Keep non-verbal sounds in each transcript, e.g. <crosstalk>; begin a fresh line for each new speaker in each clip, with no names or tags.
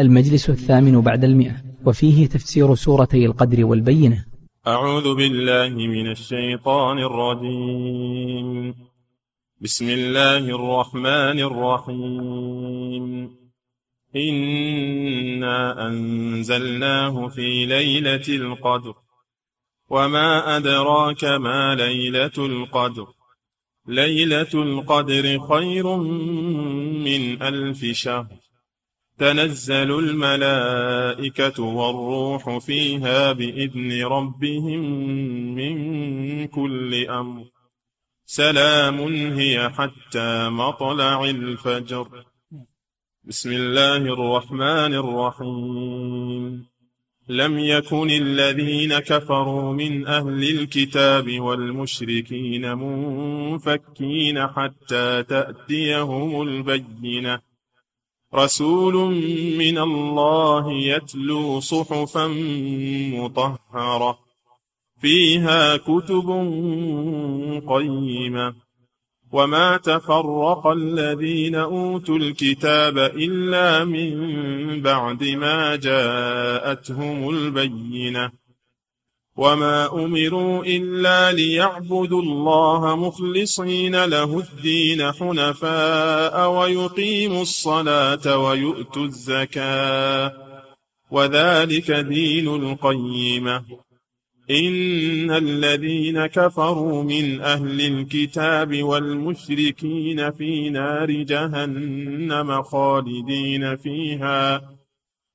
المجلس الثامن بعد المئة وفيه تفسير سورتي القدر والبينة
أعوذ بالله من الشيطان الرجيم بسم الله الرحمن الرحيم إنا أنزلناه في ليلة القدر وما أدراك ما ليلة القدر ليلة القدر خير من ألف شهر تنزل الملائكة والروح فيها بإذن ربهم من كل أمر سلام هي حتى مطلع الفجر بسم الله الرحمن الرحيم لم يكن الذين كفروا من أهل الكتاب والمشركين منفكين حتى تأتيهم البينة رسول من الله يتلو صحفا مطهرة فيها كتب قيمة وما تفرق الذين أوتوا الكتاب إلا من بعد ما جاءتهم البينة وما امروا الا ليعبدوا الله مخلصين له الدين حنفاء ويقيموا الصلاه ويؤتوا الزكاه وذلك دين القيمه ان الذين كفروا من اهل الكتاب والمشركين في نار جهنم خالدين فيها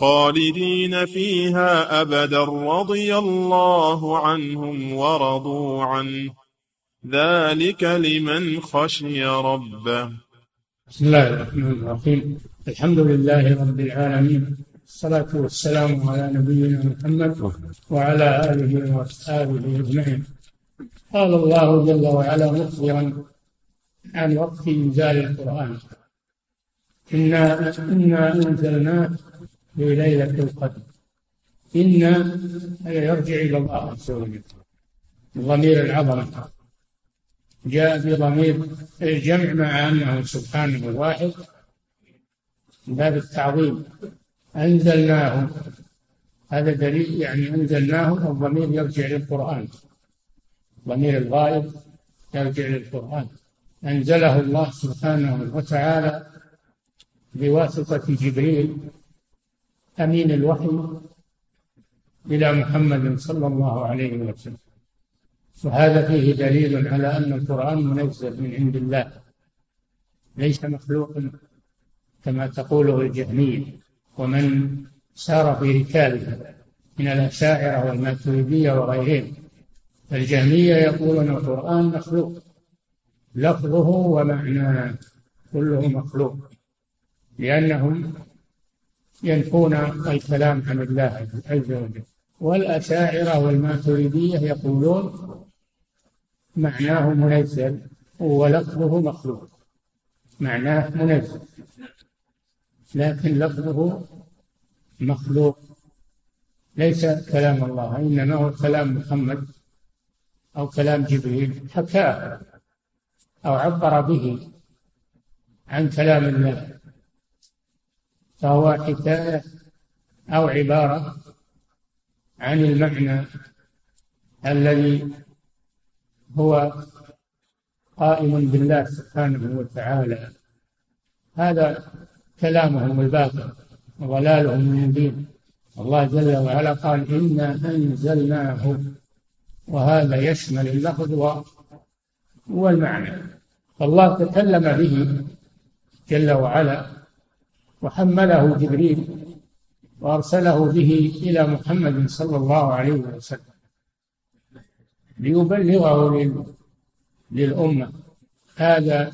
خالدين فيها أبدا رضي الله عنهم ورضوا عنه ذلك لمن خشي ربه
بسم الله الرحمن الرحيم الحمد لله رب العالمين الصلاة والسلام على نبينا محمد وعلى آله وأصحابه أجمعين قال الله جل وعلا مخبرا عن وقت إنزال القرآن إنا إنا أنزلناه في ليلة القدر إن هذا يرجع إلى الله عز وجل ضمير العظمة جاء بضمير الجمع مع أنه سبحانه واحد من باب التعظيم أنزلناه هذا دليل يعني أنزلناه الضمير يرجع للقرآن ضمير الغائب يرجع للقرآن أنزله الله سبحانه وتعالى بواسطة جبريل أمين الوحي إلى محمد صلى الله عليه وسلم وهذا فيه دليل على أن القرآن منزل من عند الله ليس مخلوقا كما تقوله الجهمية ومن سار في ركابها من الأشاعرة والماتريدية وغيرهم الجهمية يقولون القرآن مخلوق لفظه ومعناه كله مخلوق لأنهم ينفون الكلام عن الله عز وجل والأشاعرة والماتريدية يقولون معناه منزل ولفظه مخلوق معناه منزل لكن لفظه مخلوق ليس كلام الله إنما هو كلام محمد أو كلام جبريل حكاه أو عبر به عن كلام الله فهو حكاية أو عبارة عن المعنى الذي هو قائم بالله سبحانه وتعالى هذا كلامهم الباطل وضلالهم من الدين الله جل وعلا قال إنا أنزلناه وهذا يشمل اللفظ والمعنى فالله تكلم به جل وعلا وحمله جبريل وأرسله به إلى محمد صلى الله عليه وسلم ليبلغه للأمة هذا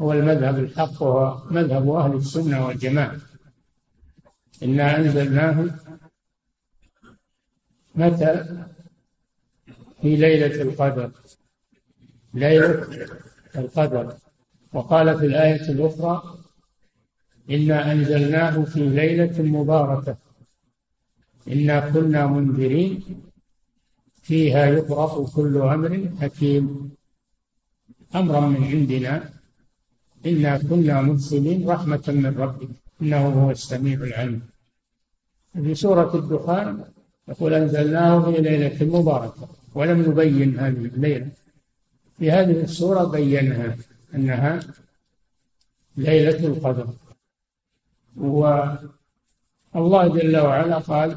هو المذهب الحق وهو مذهب أهل السنة والجماعة إنا أنزلناه متى في ليلة القدر ليلة القدر وقال في الآية الأخرى إنا أنزلناه في ليلة مباركة إنا كنا منذرين فيها يفرق كل أمر حكيم أمرا من عندنا إنا كنا مرسلين رحمة من ربك إنه هو السميع العليم في سورة الدخان يقول أنزلناه في ليلة مباركة ولم نبين هذه الليلة في هذه السورة بينها أنها ليلة القدر والله جل وعلا قال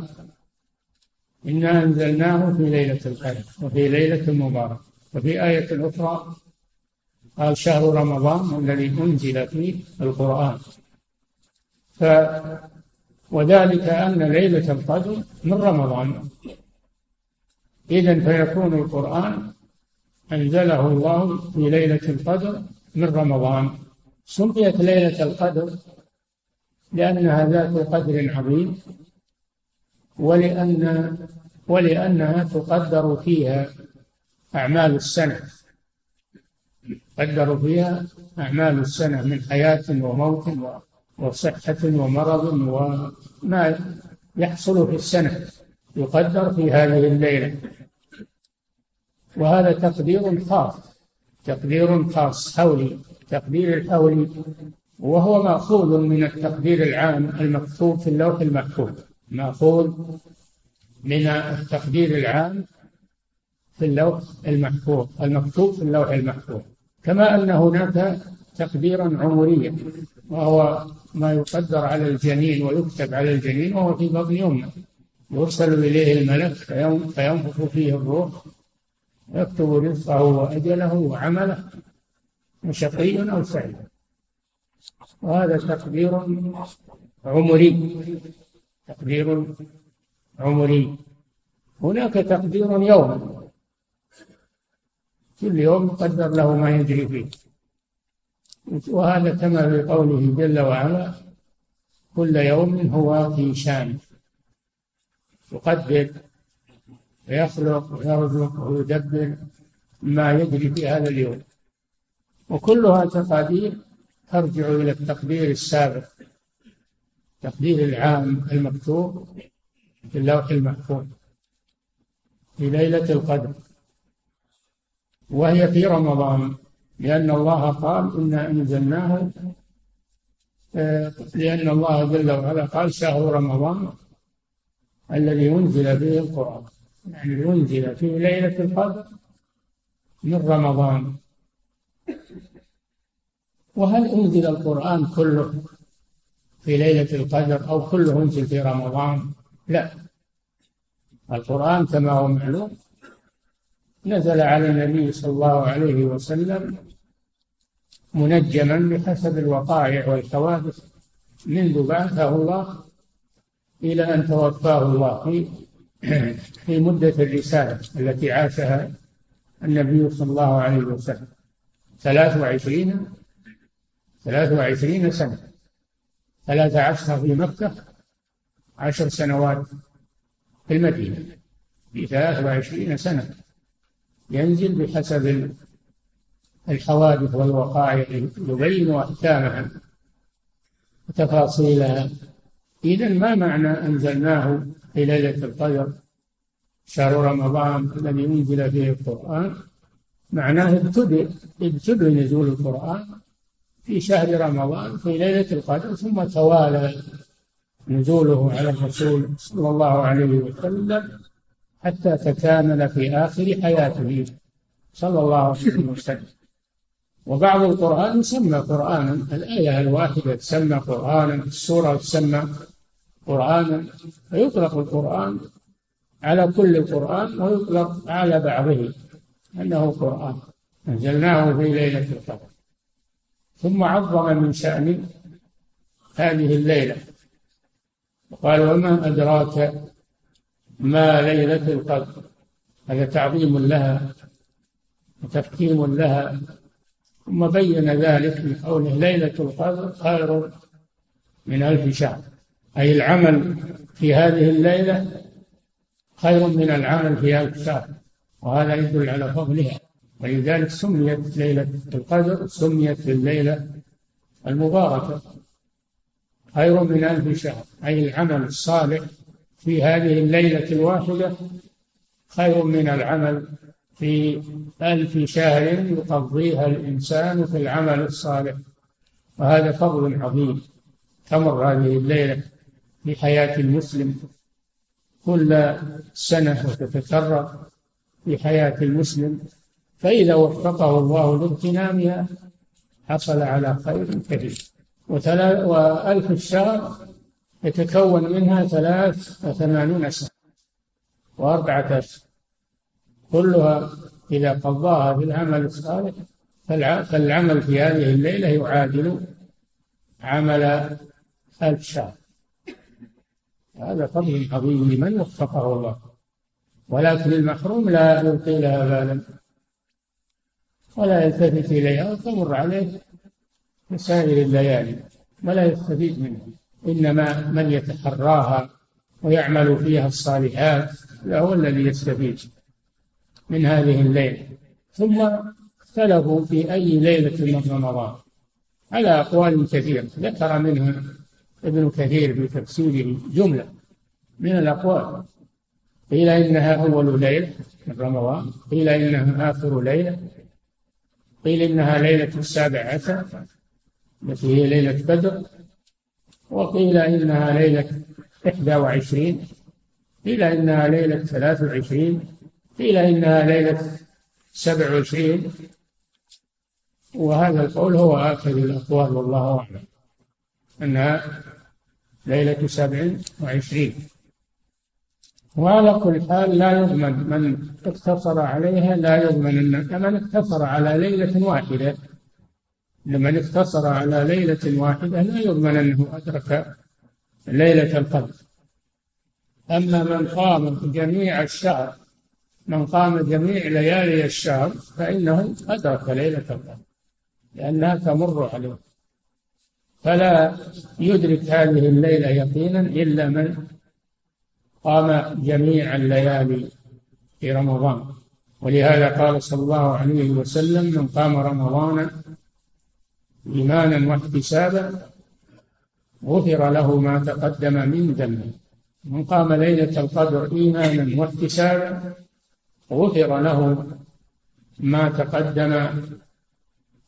إنا أنزلناه في ليلة القدر وفي ليلة مباركة وفي آية أخرى قال شهر رمضان الذي أنزل فيه القرآن ف وذلك أن ليلة القدر من رمضان إذا فيكون القرآن أنزله الله في ليلة القدر من رمضان سميت ليلة القدر لأنها ذات قدر عظيم ولأن ولأنها تقدر فيها أعمال السنة تقدر فيها أعمال السنة من حياة وموت وصحة ومرض وما يحصل في السنة يقدر في هذه الليلة وهذا تقدير خاص تقدير خاص حولي تقدير الحولي وهو مأخوذ من التقدير العام المكتوب في اللوح المحفوظ مأخوذ من التقدير العام في اللوح المحفوظ المكتوب في اللوح المحفوظ كما أن هناك تقديرا عمريا وهو ما يقدر على الجنين ويكتب على الجنين وهو في بطن أمه يرسل إليه الملك فينفخ فيه الروح يكتب رزقه وأجله وعمله شقي أو سعيد وهذا تقدير عمري تقدير عمري هناك تقدير يوم كل يوم يقدر له ما يجري فيه وهذا كما في قوله جل وعلا كل يوم هو في شان يقدر ويخلق ويرزق ويدبر ما يجري في هذا اليوم وكلها تقادير ترجع إلى التقدير السابق تقدير العام المكتوب في اللوح المحفوظ في ليلة القدر وهي في رمضان لأن الله قال إنا أنزلناها آه، لأن الله جل وعلا قال شهر رمضان الذي أنزل به القرآن يعني أنزل في ليلة القدر من رمضان وهل أنزل القرآن كله في ليلة القدر أو كله أنزل في رمضان لا القرآن كما هو معلوم نزل على النبي صلى الله عليه وسلم منجما بحسب الوقائع والحوادث منذ بعثه الله إلى أن توفاه الله في <clears throat> في مدة الرسالة التي عاشها النبي صلى الله عليه وسلم 23 ثلاث وعشرين سنة ثلاث عشر في مكة عشر سنوات في المدينة في وعشرين سنة ينزل بحسب الحوادث والوقائع يبين أحكامها وتفاصيلها إذا ما معنى أنزلناه في ليلة القدر شهر رمضان الذي أنزل فيه القرآن معناه ابتدئ ابتدئ نزول القرآن في شهر رمضان في ليلة القدر ثم توالى نزوله على الرسول صلى الله عليه وسلم حتى تكامل في آخر حياته صلى الله عليه وسلم وبعض القرآن يسمى قرآنا الآية الواحدة تسمى قرآنا السورة تسمى قرآنا فيطلق القرآن على كل القرآن ويطلق على بعضه أنه قرآن أنزلناه في ليلة القدر ثم عظم من شأن هذه الليلة وقال وما أدراك ما ليلة القدر هذا تعظيم لها وتفكيم لها ثم بين ذلك بقوله ليلة القدر خير من ألف شهر أي العمل في هذه الليلة خير من العمل في ألف شهر وهذا يدل على فضلها ولذلك سميت ليلة القدر سميت الليلة المباركة خير من ألف شهر أي العمل الصالح في هذه الليلة الواحدة خير من العمل في ألف شهر يقضيها الإنسان في العمل الصالح وهذا فضل عظيم تمر هذه الليلة في حياة المسلم كل سنة وتتكرر في حياة المسلم فإذا وفقه الله لاغتنامها حصل على خير كبير وألف الشهر يتكون منها ثلاث وثمانون سنة وأربعة أشهر كلها إذا قضاها في العمل الصالح فالعمل في هذه الليلة يعادل عمل ألف شهر هذا فضل عظيم لمن وفقه الله ولكن المحروم لا يلقي لها بالا ولا يلتفت إليها وتمر عليه مسائل الليالي ولا يستفيد منها إنما من يتحراها ويعمل فيها الصالحات هو الذي يستفيد من هذه الليلة ثم اختلفوا في أي ليلة من رمضان على أقوال كثيرة ذكر منها ابن كثير في تفسير جملة من الأقوال قيل إنها أول ليلة من رمضان قيل إنها آخر ليلة قيل إنها ليلة السابع عشر التي هي ليلة بدر وقيل إنها ليلة إحدى وعشرين قيل إنها ليلة ثلاث وعشرين قيل إنها ليلة سبع وعشرين وهذا القول هو آخر الأقوال والله أعلم أنها ليلة سبع وعشرين وعلى كل حال لا يضمن من اقتصر عليها لا يضمن أن من اقتصر على ليلة واحدة لمن اقتصر على ليلة واحدة لا يضمن أنه أدرك ليلة القدر أما من قام جميع الشهر من قام جميع ليالي الشهر فإنه أدرك ليلة القدر لأنها تمر عليه فلا يدرك هذه الليلة يقينا إلا من قام جميع الليالي في رمضان ولهذا قال صلى الله عليه وسلم من قام رمضان إيمانا واحتسابا غفر له ما تقدم من ذنبه من قام ليلة القدر إيمانا واحتسابا غفر له ما تقدم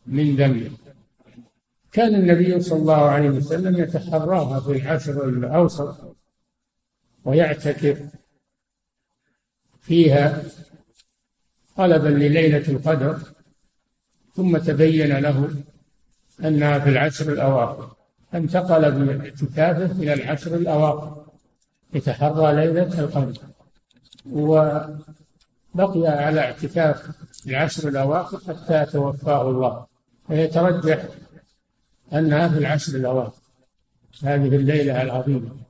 من ذنبه كان النبي صلى الله عليه وسلم يتحراها في العشر الأوسط ويعتكف فيها طلبا لليلة القدر ثم تبين له أنها في العشر الأواخر انتقل من اعتكافه إلى العشر الأواخر يتحرى ليلة القدر وبقي على اعتكاف العشر الأواخر حتى توفاه الله فيترجح أنها في العشر الأواخر هذه الليلة العظيمة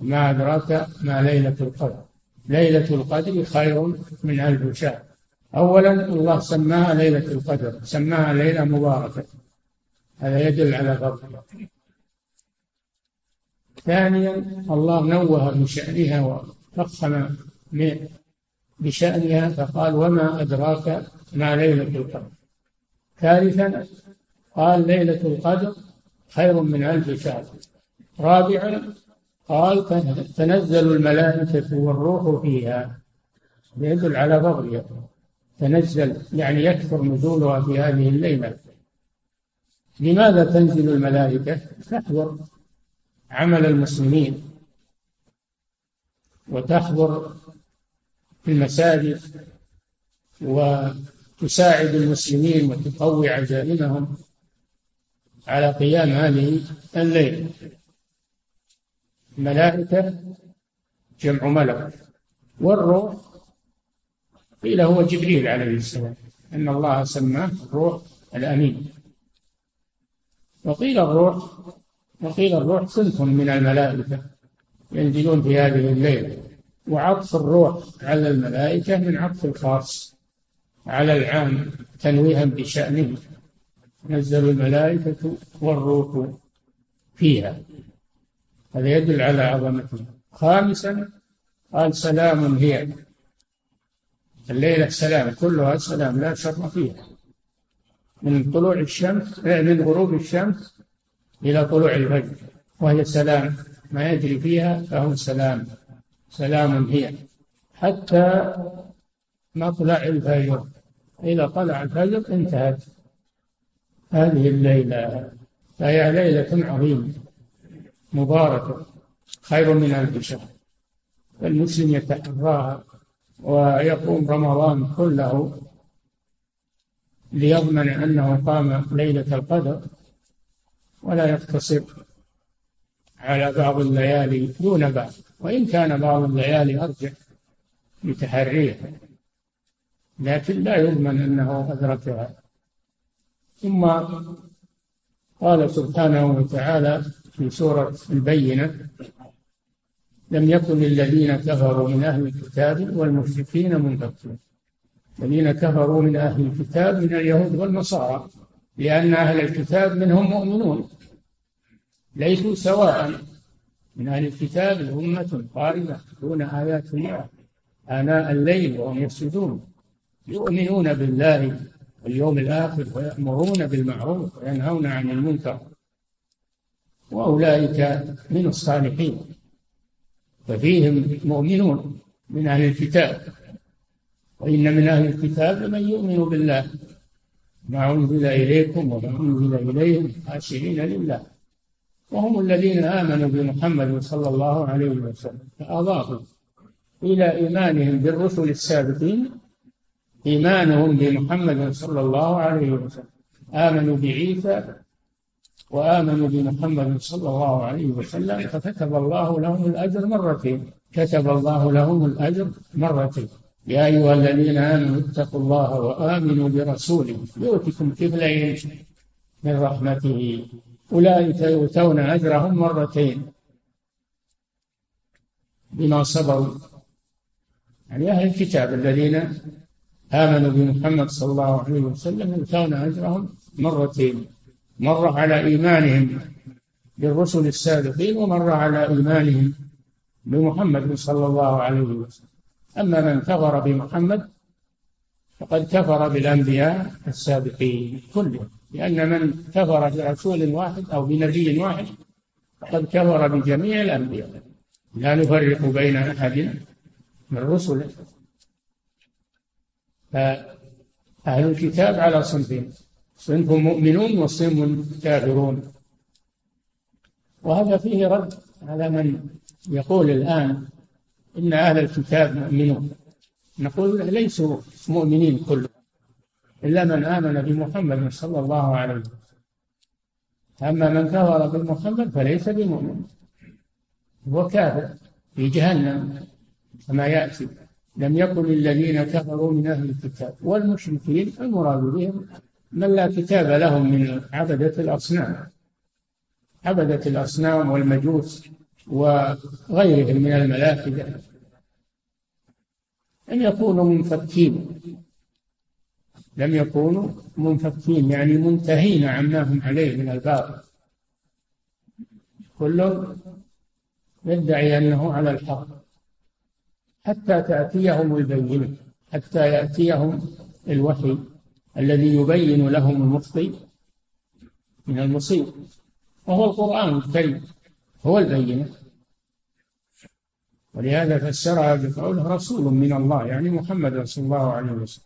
ما أدراك ما ليلة القدر ليلة القدر خير من ألف شهر أولا الله سماها ليلة القدر سماها ليلة مباركة هذا يدل على فضلها ثانيا الله نوه بشأنها وفخم بشأنها فقال وما أدراك ما ليلة القدر ثالثا قال ليلة القدر خير من ألف شهر رابعا قال تنزل الملائكة والروح فيها يدل على بغية يعني. تنزل يعني يكثر نزولها في هذه الليلة لماذا تنزل الملائكة تحضر عمل المسلمين وتحضر في المساجد وتساعد المسلمين وتقوي عزائمهم على قيام هذه الليله الملائكة جمع ملك والروح قيل هو جبريل عليه السلام أن الله سماه الروح الأمين وقيل الروح وقيل الروح صنف من الملائكة ينزلون في هذه الليلة وعطف الروح على الملائكة من عطف الخاص على العام تنويها بشأنه نزل الملائكة والروح فيها هذا يدل على عظمته خامسا قال سلام هي الليلة سلام كلها سلام لا شر فيها من طلوع الشمس آه، من غروب الشمس إلى طلوع الفجر وهي سلام ما يجري فيها فهو سلام سلام هي حتى مطلع الفجر إذا طلع الفجر انتهت هذه الليلة فهي ليلة عظيمة مباركة خير من ألف شهر المسلم يتحراها ويقوم رمضان كله ليضمن أنه قام ليلة القدر ولا يقتصر على بعض الليالي دون بعض وإن كان بعض الليالي أرجح متحريه لكن لا يضمن أنه أدركها ثم قال سبحانه وتعالى في سورة البينة لم يكن الذين كفروا من أهل الكتاب والمشركين منتصر الذين كفروا من أهل الكتاب من اليهود والنصارى لأن أهل الكتاب منهم مؤمنون ليسوا سواء من أهل الكتاب أمة قارمة دون آيات الله آناء الليل وهم يفسدون يؤمنون بالله واليوم الآخر ويأمرون بالمعروف وينهون عن المنكر وأولئك من الصالحين ففيهم مؤمنون من أهل الكتاب وإن من أهل الكتاب لمن يؤمن بالله ما أنزل إليكم وما أنزل إليهم خاشعين لله وهم الذين آمنوا بمحمد صلى الله عليه وسلم فأضافوا إلى إيمانهم بالرسل السابقين إيمانهم بمحمد صلى الله عليه وسلم آمنوا بعيسى وآمنوا بمحمد صلى الله عليه وسلم فكتب الله لهم الأجر مرتين كتب الله لهم الأجر مرتين يا أيها الذين آمنوا اتقوا الله وآمنوا برسوله يؤتكم كفلين من رحمته أولئك يؤتون أجرهم مرتين بما صبروا يعني أهل الكتاب الذين آمنوا بمحمد صلى الله عليه وسلم يؤتون أجرهم مرتين مر على إيمانهم بالرسل السابقين ومر على إيمانهم بمحمد صلى الله عليه وسلم أما من كفر بمحمد فقد كفر بالأنبياء السابقين كلهم لأن من كفر برسول واحد أو بنبي واحد فقد كفر بجميع الأنبياء لا نفرق بين أحد من رسله فأهل الكتاب على صنفين صنف مؤمنون وصنف كافرون وهذا فيه رد على من يقول الآن إن أهل الكتاب مؤمنون نقول ليسوا مؤمنين كلهم إلا من آمن بمحمد صلى الله عليه وسلم أما من كفر بمحمد فليس بمؤمن هو كافر في جهنم كما يأتي لم يكن الذين كفروا من أهل الكتاب والمشركين المراد بهم من لا كتاب لهم من عبدة الأصنام عبدة الأصنام والمجوس وغيرهم من الملاحدة لم يكونوا منفكين لم يكونوا منفكين يعني منتهين عما هم عليه من الباطل كل يدعي أنه على الحق حتى تأتيهم البينة حتى يأتيهم الوحي الذي يبين لهم المخطئ من المصيب وهو القرآن الكريم هو البينة ولهذا فسرها بقوله رسول من الله يعني محمد صلى الله عليه وسلم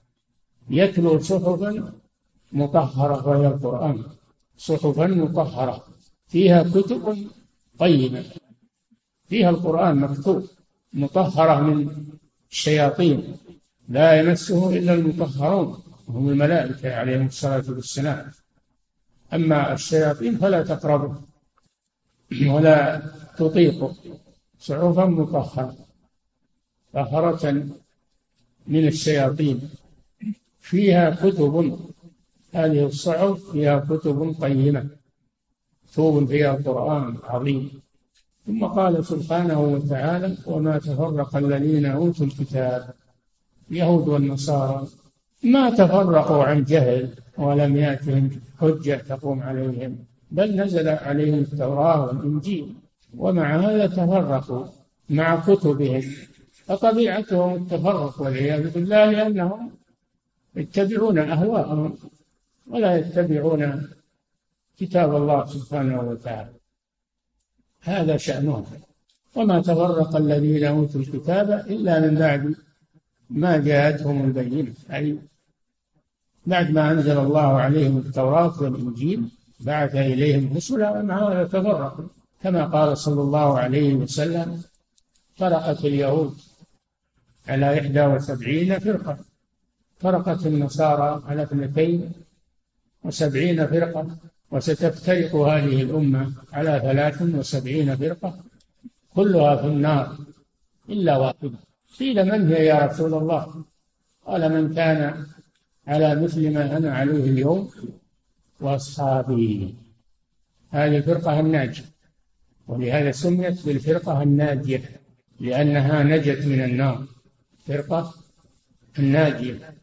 يتلو صحفا مطهرة وهي القرآن صحفا مطهرة فيها كتب طيبة فيها القرآن مكتوب مطهرة من الشياطين لا يمسه إلا المطهرون وهم الملائكة عليهم الصلاة والسلام أما الشياطين فلا تقربه ولا تطيقه صعوفا مطهرة طهرة من الشياطين فيها كتب هذه الصعوف فيها كتب قيمة كتب فيها قرآن عظيم ثم قال سبحانه وتعالى وما تفرق الذين أوتوا الكتاب يهود والنصارى ما تفرقوا عن جهل ولم يأتهم حجة تقوم عليهم بل نزل عليهم التوراة والإنجيل ومع هذا تفرقوا مع كتبهم فطبيعتهم التفرق والعياذ بالله لأنهم يتبعون أهواءهم ولا يتبعون كتاب الله سبحانه وتعالى هذا شأنهم وما تفرق الذين أوتوا الكتاب إلا من بعد ما جاءتهم البينة أي بعد ما أنزل الله عليهم التوراة والإنجيل بعث إليهم رسلا وما تفرقوا كما قال صلى الله عليه وسلم فرقت اليهود على إحدى وسبعين فرقة فرقت النصارى على اثنتين وسبعين فرقة وستفترق هذه الأمة على ثلاث وسبعين فرقة كلها في النار إلا واحدة قيل من هي يا رسول الله قال من كان على مثل ما أنا عليه اليوم وأصحابي هذه الفرقة الناجية ولهذا سميت بالفرقة الناجية لأنها نجت من النار فرقة الناجية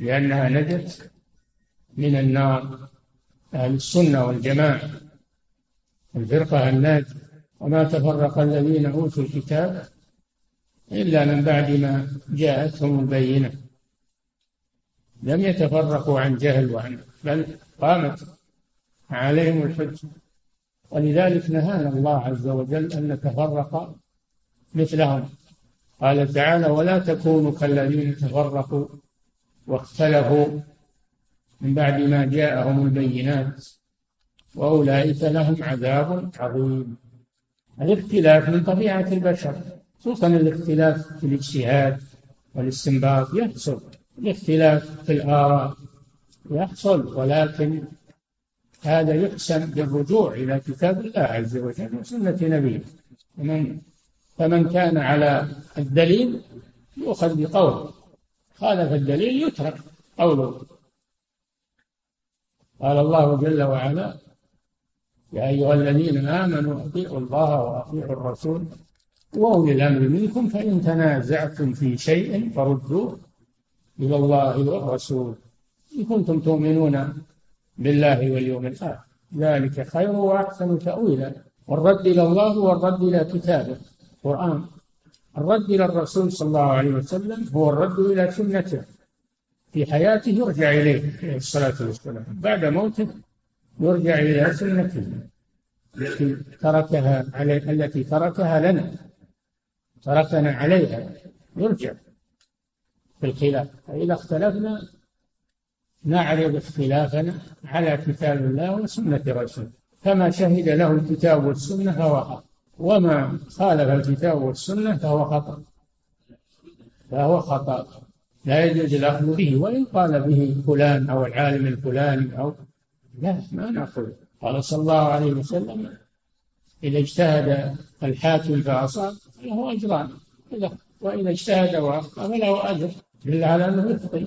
لأنها نجت من النار أهل السنة والجماعة الفرقة الناجية وما تفرق الذين أوتوا الكتاب إلا من بعد ما جاءتهم البينة لم يتفرقوا عن جهل وعن بل قامت عليهم الحجة ولذلك نهانا الله عز وجل أن نتفرق مثلهم قال تعالى ولا تكونوا كالذين تفرقوا واختلفوا من بعد ما جاءهم البينات وأولئك لهم عذاب عظيم الاختلاف من طبيعة البشر خصوصا الاختلاف في الاجتهاد والاستنباط يحصل الاختلاف في الآراء يحصل ولكن هذا يحسن بالرجوع إلى كتاب الله عز وجل وسنة نبيه فمن فمن كان على الدليل يؤخذ بقوله خالف الدليل يترك قوله قال الله جل وعلا يا أيها الذين آمنوا أطيعوا الله وأطيعوا الرسول وأولي الأمر منكم فإن تنازعتم في شيء فردوه إلى الله والرسول إن كنتم تؤمنون بالله واليوم الآخر ذلك خير وأحسن تأويلا والرد إلى الله والرد إلى كتابه القرآن الرد إلى الرسول صلى الله عليه وسلم هو الرد إلى سنته في حياته يرجع إليه عليه الصلاة والسلام بعد موته يرجع إلى سنته التي تركها علي التي تركها لنا تركنا عليها يرجع في الخلاف فإذا اختلفنا نعرض اختلافنا على كتاب الله وسنة رسوله فما شهد له الكتاب والسنة فهو حق وما خالف الكتاب والسنة فهو خطأ فهو خطأ لا يجوز الأخذ به وإن قال به فلان أو العالم الفلاني أو لا ما نأخذ قال صلى الله عليه وسلم إذا اجتهد الحاكم فأصاب فله أجران وإذا اجتهد وأخطأ فله أجر دل على أنه يخطئ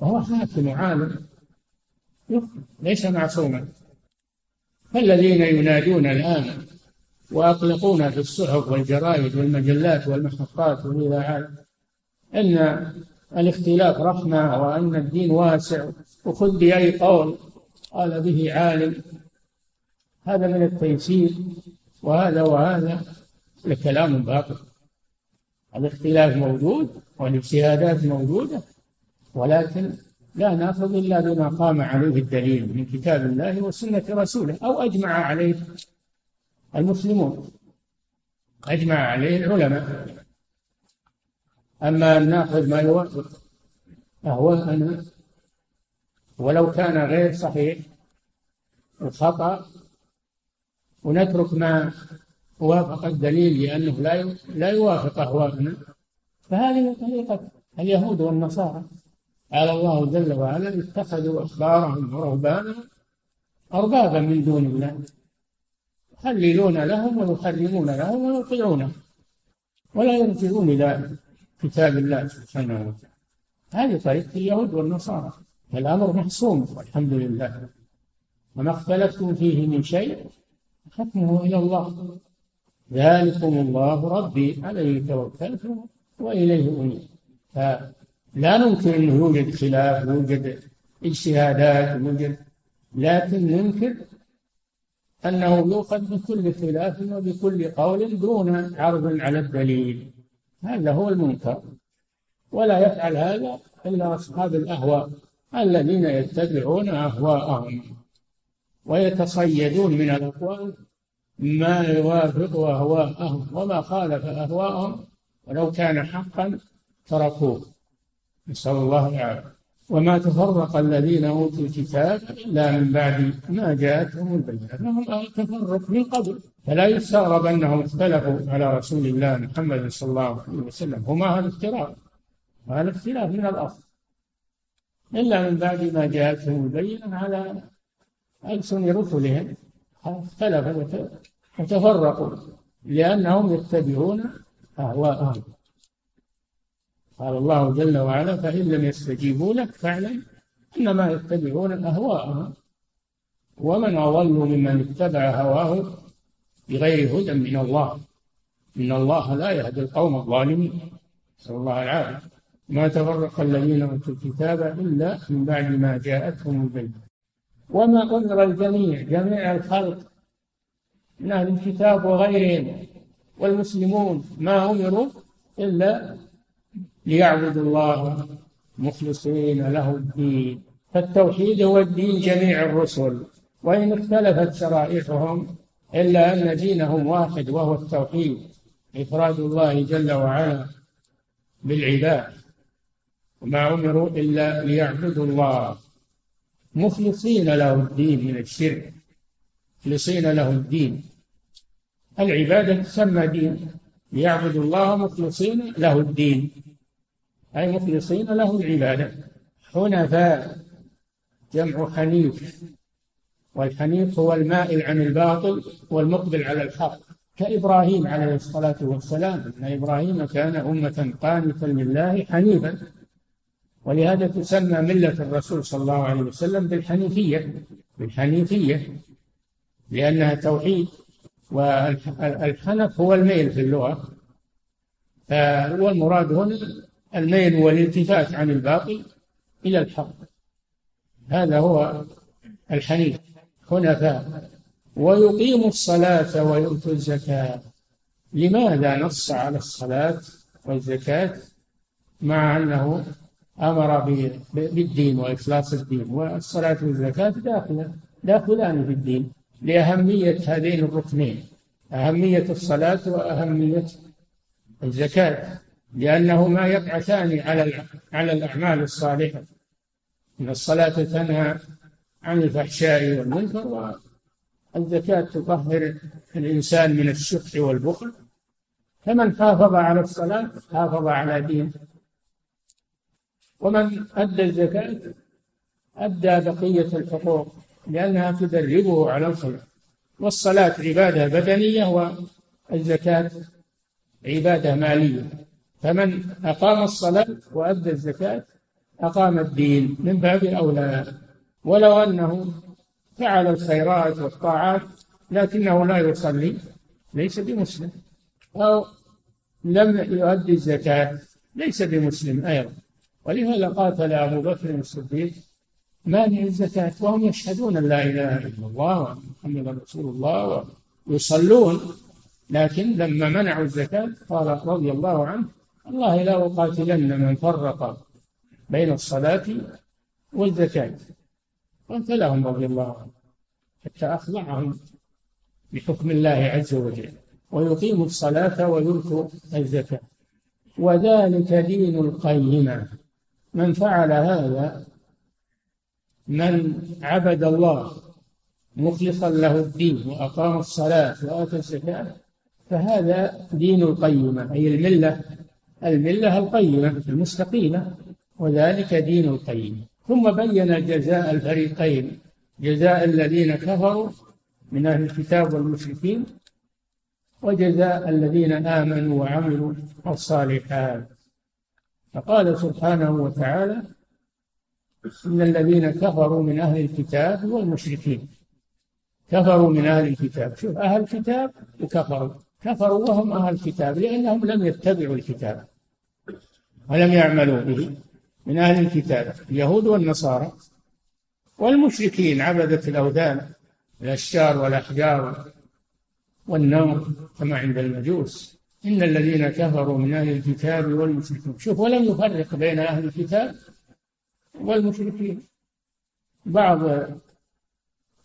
وهو حاكم وعالم يفطي ليس معصوما فالذين ينادون الآن وأطلقون في الصحف والجرائد والمجلات والمحطات والإذاعات أن الاختلاف رحمة وأن الدين واسع وخذ بأي قول قال به عالم هذا من التيسير وهذا وهذا لكلام باطل الاختلاف موجود والاجتهادات موجودة ولكن لا ناخذ إلا بما قام عليه الدليل من كتاب الله وسنة رسوله أو أجمع عليه المسلمون أجمع عليه العلماء أما أن ناخذ ما يوافق أهواءنا ولو كان غير صحيح الخطأ ونترك ما وافق الدليل لأنه لا لا يوافق أهواءنا فهذه طريقة اليهود والنصارى قال الله جل وعلا اتخذوا أخبارهم ورهبانهم أربابا من دون الله يحللون لهم ويحرمون لهم ويطيعونهم ولا يرجعون إلى كتاب الله سبحانه وتعالى هذه طريقة اليهود والنصارى فالأمر محصوم والحمد لله وما اختلفتم فيه من شيء حكمه إلى الله ذلكم الله ربي عليه توكلت وإليه أنيب فلا ننكر أنه يوجد خلاف يوجد اجتهادات يوجد لكن ننكر أنه يؤخذ بكل خلاف وبكل قول دون عرض على الدليل هذا هو المنكر ولا يفعل هذا إلا أصحاب الأهواء الذين يتبعون أهواءهم ويتصيدون من الأقوال ما يوافق أهواءهم وما خالف أهواءهم ولو كان حقا تركوه نسأل الله العافية وما تفرق الذين أوتوا الكتاب إلا من بعد ما جاءتهم البينة لهم تفرق من قبل فلا يستغرب أنهم اختلفوا على رسول الله محمد صلى الله عليه وسلم هما هذا الاختلاف هذا الاختلاف من الأصل إلا من بعد ما جاءتهم البينة على ألسن رسلهم اختلفوا وتفرقوا لأنهم يتبعون أهواءهم قال الله جل وعلا فإن لم يستجيبوا لك فاعلم إنما يتبعون أهواءهم ومن أضل ممن اتبع هواه بغير هدى من الله إن الله لا يهدي القوم الظالمين نسأل الله العافية ما تفرق الذين أوتوا الكتاب إلا من بعد ما جاءتهم البينة وما أمر الجميع جميع الخلق من أهل الكتاب وغيرهم والمسلمون ما أمروا إلا ليعبدوا الله مخلصين له الدين فالتوحيد هو الدين جميع الرسل وإن اختلفت شرائحهم إلا أن دينهم واحد وهو التوحيد إفراد الله جل وعلا بالعباد وما أمروا إلا ليعبدوا الله مخلصين له الدين من الشرك مخلصين له الدين العبادة تسمى دين ليعبدوا الله مخلصين له الدين أي مخلصين له العبادة حنفاء جمع حنيف والحنيف هو المائل عن الباطل والمقبل على الحق كإبراهيم عليه الصلاة والسلام إن إبراهيم كان أمة قانتا لله حنيفا ولهذا تسمى ملة الرسول صلى الله عليه وسلم بالحنيفية بالحنيفية لأنها توحيد والحنف هو الميل في اللغة آه، والمراد هنا الميل والالتفات عن الباقي إلى الحق هذا هو الحنيف حنفاء ويقيم الصلاة ويؤتوا الزكاة لماذا نص على الصلاة والزكاة مع أنه أمر بالدين وإخلاص الدين والصلاة والزكاة داخلة داخلان في الدين لأهمية هذين الركنين أهمية الصلاة وأهمية الزكاة لأنهما يبعثان على على الأعمال الصالحة إن الصلاة تنهى عن الفحشاء والمنكر والزكاة تطهر الإنسان من الشح والبخل فمن حافظ على الصلاة حافظ على دينه ومن أدى الزكاة أدى بقية الحقوق لأنها تدربه على الخلق والصلاة عبادة بدنية والزكاة عبادة مالية فمن أقام الصلاة وأدى الزكاة أقام الدين من باب أولى ولو أنه فعل الخيرات والطاعات لكنه لا يصلي ليس بمسلم أو لم يؤدي الزكاة ليس بمسلم أيضا ولهذا قاتل أبو بكر الصديق مانع الزكاة وهم يشهدون أن لا إله إلا الله وأن محمدا رسول الله ويصلون لكن لما منعوا الزكاة قال رضي الله عنه الله لا أقاتلن من فرق بين الصلاة والزكاة وقتلهم رضي الله عنه حتى أخضعهم بحكم الله عز وجل ويقيم الصلاة ويؤتوا الزكاة وذلك دين القيمة من فعل هذا من عبد الله مخلصا له الدين وأقام الصلاة وآتى الزكاة فهذا دين القيمة أي الملة الملة القيمة المستقيمة وذلك دين القيمة ثم بين جزاء الفريقين جزاء الذين كفروا من أهل الكتاب والمشركين وجزاء الذين آمنوا وعملوا الصالحات فقال سبحانه وتعالى إن الذين كفروا من أهل الكتاب والمشركين كفروا من أهل الكتاب شوف أهل الكتاب وكفروا كفروا وهم أهل الكتاب لأنهم لم يتبعوا الكتاب ولم يعملوا به من أهل الكتاب اليهود والنصارى والمشركين عبدة الأوثان الأشجار والأحجار والنار كما عند المجوس إن الذين كفروا من أهل الكتاب والمشركين شوف ولم يفرق بين أهل الكتاب والمشركين بعض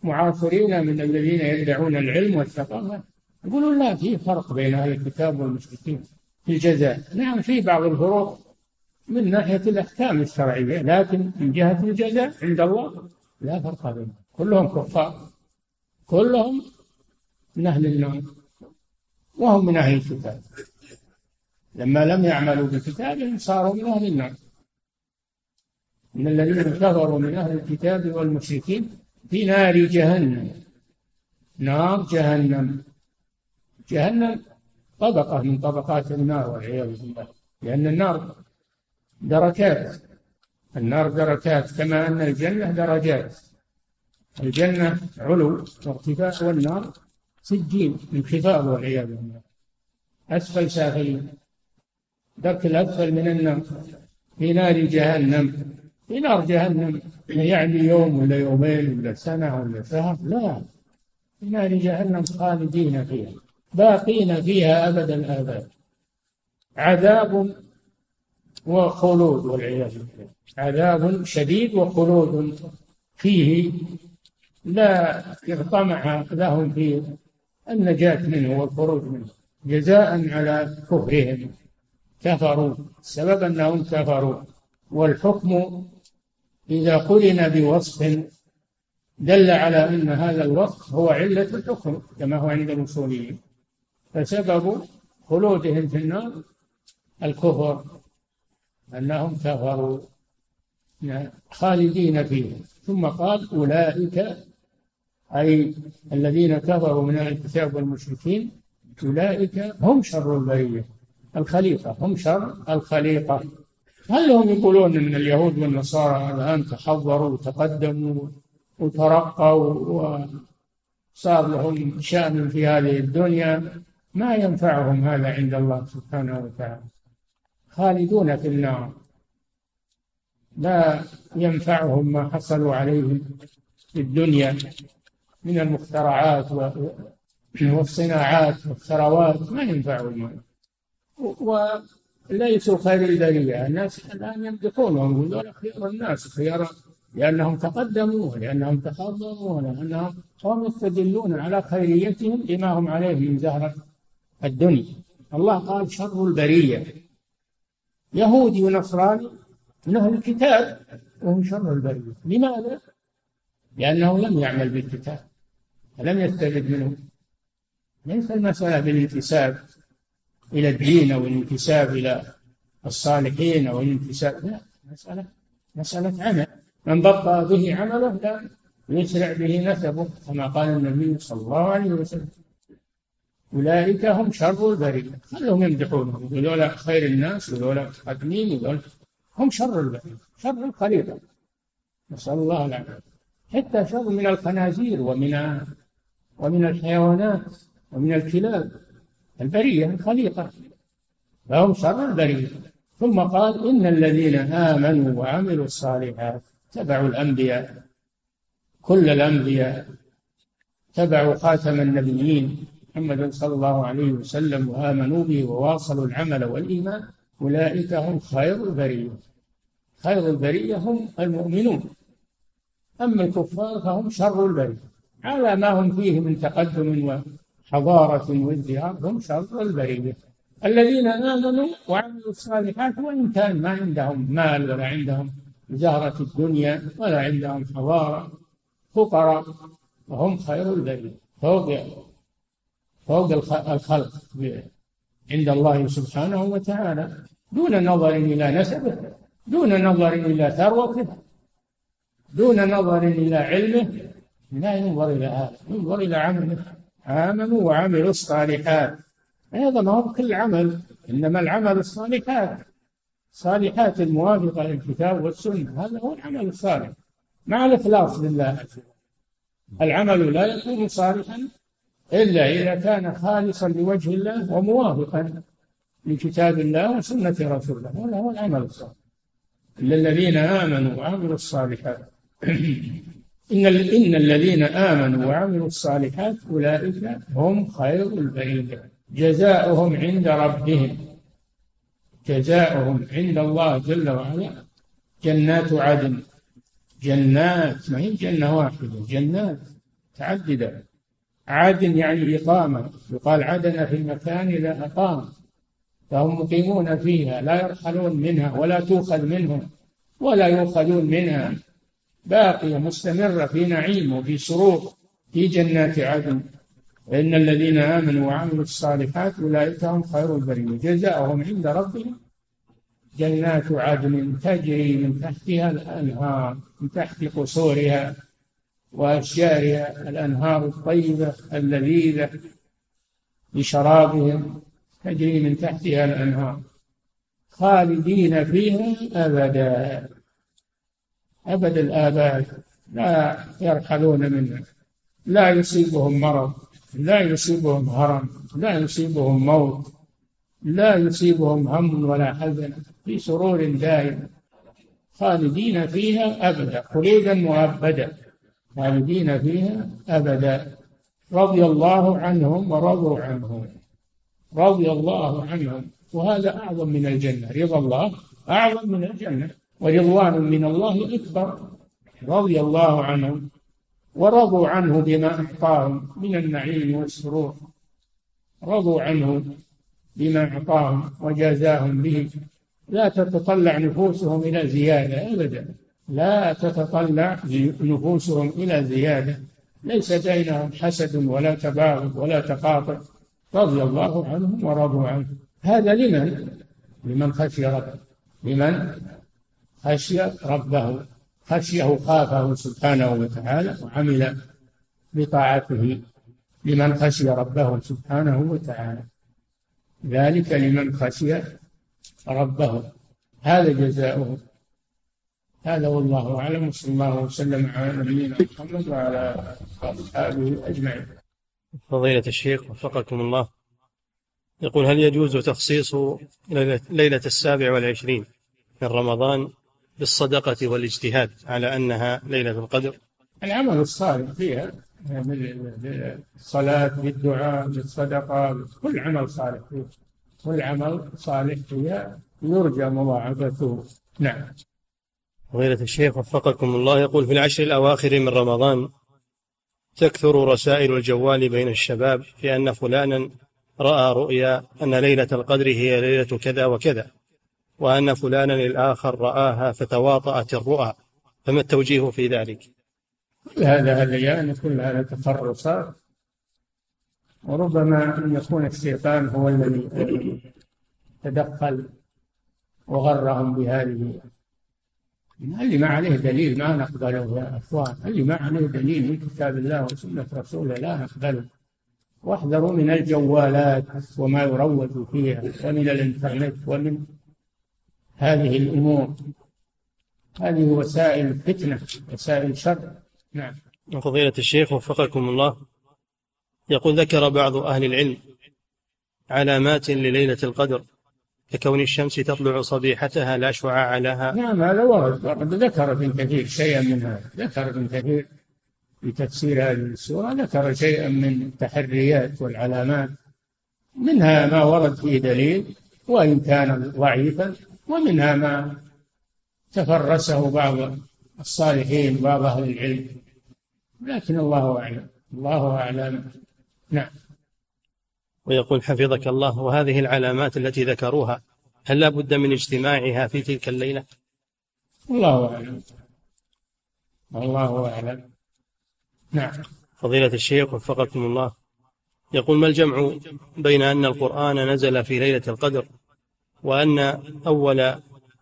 معاصرين من الذين يدعون العلم والثقافة يقولون لا في فرق بين أهل الكتاب والمشركين في الجزاء نعم في بعض الفروق من ناحية الأحكام الشرعية لكن من جهة الجزاء عند الله لا فرق بينهم كلهم كفار كلهم من أهل النار وهم من أهل الكتاب لما لم يعملوا بكتابهم صاروا من أهل النار إن الذين كفروا من أهل الكتاب والمشركين في نار جهنم نار جهنم جهنم طبقة من طبقات النار والعياذ بالله لأن النار دركات النار دركات كما أن الجنة درجات الجنة علو وارتفاع والنار سجين من حفاظ والعياذ بالله أسفل سافلين درك الأسفل من النار في نار جهنم في نار جهنم يعني يوم ولا يومين ولا سنة ولا شهر لا في نار جهنم خالدين فيها باقين فيها أبدا الآباد عذاب وخلود والعياذ بالله عذاب شديد وخلود فيه لا يطمع لهم فيه النجاة منه والخروج منه جزاء على كفرهم كفروا السبب أنهم كفروا والحكم إذا قرن بوصف دل على أن هذا الوصف هو علة الحكم كما هو عند الأصوليين فسبب خلودهم في النار الكفر أنهم كفروا خالدين فيه ثم قال أولئك أي الذين كفروا من الكتاب والمشركين أولئك هم شر البرية الخليقة هم شر الخليقة هل هم يقولون من اليهود والنصارى الآن تحضروا وتقدموا وترقوا وصار لهم شأن في هذه الدنيا ما ينفعهم هذا عند الله سبحانه وتعالى خالدون في النار لا ينفعهم ما حصلوا عليه في الدنيا من المخترعات والصناعات والثروات ما ينفعهم وليسوا خير البريه الناس الان يمدحونهم هذول خيار الناس خيار لانهم تقدموا ولانهم تقدموا ولانهم هم يستدلون على خيريتهم لما هم عليه من زهره الدنيا الله قال شر البريه يهودي ونصراني من اهل الكتاب وهم شر البريه لماذا؟ لانه لم يعمل بالكتاب فلم يستفد منه ليس المسألة بالانتساب إلى الدين أو الانتساب إلى الصالحين أو الانتساب لا مسألة مسألة عمل من بطأ به عمله لا يسرع به نسبه كما قال النبي صلى الله عليه وسلم أولئك هم شر البرية خلهم يمدحونهم يقولون خير الناس وذولا قدمين وذولا هم شر البرية شر الخليقة نسأل الله العافية حتى شر من الخنازير ومن ومن الحيوانات ومن الكلاب البرية الخليقة فهم شر البرية ثم قال إن الذين آمنوا وعملوا الصالحات تبعوا الأنبياء كل الأنبياء تبعوا خاتم النبيين محمد صلى الله عليه وسلم وآمنوا به وواصلوا العمل والإيمان أولئك هم خير البرية خير البرية هم المؤمنون أما الكفار فهم شر البرية على ما هم فيه من تقدم وحضارة وازدهار هم شر البرية الذين آمنوا وعملوا الصالحات وإن كان ما عندهم مال ولا عندهم زهرة الدنيا ولا عندهم حضارة فقراء وهم خير البرية فوق فوق الخلق عند الله سبحانه وتعالى دون نظر إلى نسبه دون نظر إلى ثروته دون نظر إلى علمه لا ينظر إلى هذا ينظر إلى عمله آمنوا وعملوا الصالحات أيضا هو كل عمل إنما العمل الصالحات صالحات الموافقة للكتاب والسنة هذا هو العمل الصالح مع الإخلاص لله العمل لا يكون صالحا إلا إذا كان خالصا لوجه الله وموافقا لكتاب الله وسنة رسوله هذا هو العمل الصالح إلا الذين آمنوا وعملوا الصالحات <clears throat> إن إن الذين آمنوا وعملوا الصالحات أولئك هم خير البرية جزاؤهم عند ربهم جزاؤهم عند الله جل وعلا جنات عدن جنات ما هي جنة واحدة جنات متعددة عدن يعني إقامة يقال عدن في المكان إذا أقام فهم مقيمون فيها لا يرحلون منها ولا تؤخذ منهم ولا يؤخذون منها باقية مستمرة في نعيم وفي سرور في جنات عدن إن الذين آمنوا وعملوا الصالحات أولئك هم خير البرية جزاؤهم عند ربهم جنات عدن تجري من تحتها الأنهار من تحت قصورها وأشجارها الأنهار الطيبة اللذيذة بشرابهم تجري من تحتها الأنهار خالدين فيها أبدا أبد الآباد لا يرحلون منه لا يصيبهم مرض لا يصيبهم هرم لا يصيبهم موت لا يصيبهم هم ولا حزن في سرور دائم خالدين فيها أبدا خلودا مؤبدا خالدين فيها أبدا رضي الله عنهم ورضوا عنهم رضي الله عنهم وهذا أعظم من الجنة رضا الله أعظم من الجنة ورضوان من الله أكبر رضي الله عنهم ورضوا عنه بما أعطاهم من النعيم والسرور رضوا عنه بما أعطاهم وجازاهم به لا تتطلع نفوسهم إلى زيادة أبدا لا تتطلع نفوسهم إلى زيادة ليس بينهم حسد ولا تباغض ولا تقاطع رضي الله عنهم ورضوا عنه هذا لمن؟ لمن خشي ربه لمن خشي ربه خشيه خافه سبحانه وتعالى وعمل بطاعته لمن خشي ربه سبحانه وتعالى ذلك لمن خشي ربه هذا جزاؤه هذا والله اعلم وصلى الله وسلم على نبينا محمد وعلى اصحابه اجمعين.
فضيلة الشيخ وفقكم الله يقول هل يجوز تخصيص ليلة السابع والعشرين من رمضان بالصدقة والاجتهاد على أنها ليلة القدر
العمل الصالح فيها بالصلاة بالدعاء بالصدقة كل عمل صالح فيها كل عمل صالح فيها يرجى مضاعفته نعم
فضيلة الشيخ وفقكم الله يقول في العشر الأواخر من رمضان تكثر رسائل الجوال بين الشباب في أن فلانا رأى رؤيا أن ليلة القدر هي ليلة كذا وكذا وأن فلانا الآخر رآها فتواطأت الرؤى فما التوجيه في ذلك؟
يعني كل هذا الليان كل هذا تفرصات وربما أن يكون الشيطان هو الذي تدخل وغرهم بهذه اللي ما عليه دليل ما نقبله يا اخوان اللي ما عليه دليل من كتاب الله وسنه رسوله لا نقبله واحذروا من الجوالات وما يروج فيها ومن الانترنت ومن هذه الأمور هذه وسائل فتنة وسائل شر نعم
فضيلة الشيخ وفقكم الله يقول ذكر بعض أهل العلم علامات لليلة القدر ككون الشمس تطلع صبيحتها لا شعاع لها
نعم
هذا
ورد ورد ذكر ابن كثير شيئا من هذا ذكر ابن كثير في تفسير هذه السورة ذكر شيئا من التحريات والعلامات منها ما ورد فيه دليل وإن كان ضعيفا ومنها ما تفرسه بعض الصالحين بعض أهل العلم لكن الله أعلم الله أعلم نعم
ويقول حفظك الله وهذه العلامات التي ذكروها هل لا بد من اجتماعها في تلك الليلة
الله أعلم الله أعلم نعم
فضيلة الشيخ وفقكم الله يقول ما الجمع بين أن القرآن نزل في ليلة القدر وأن أول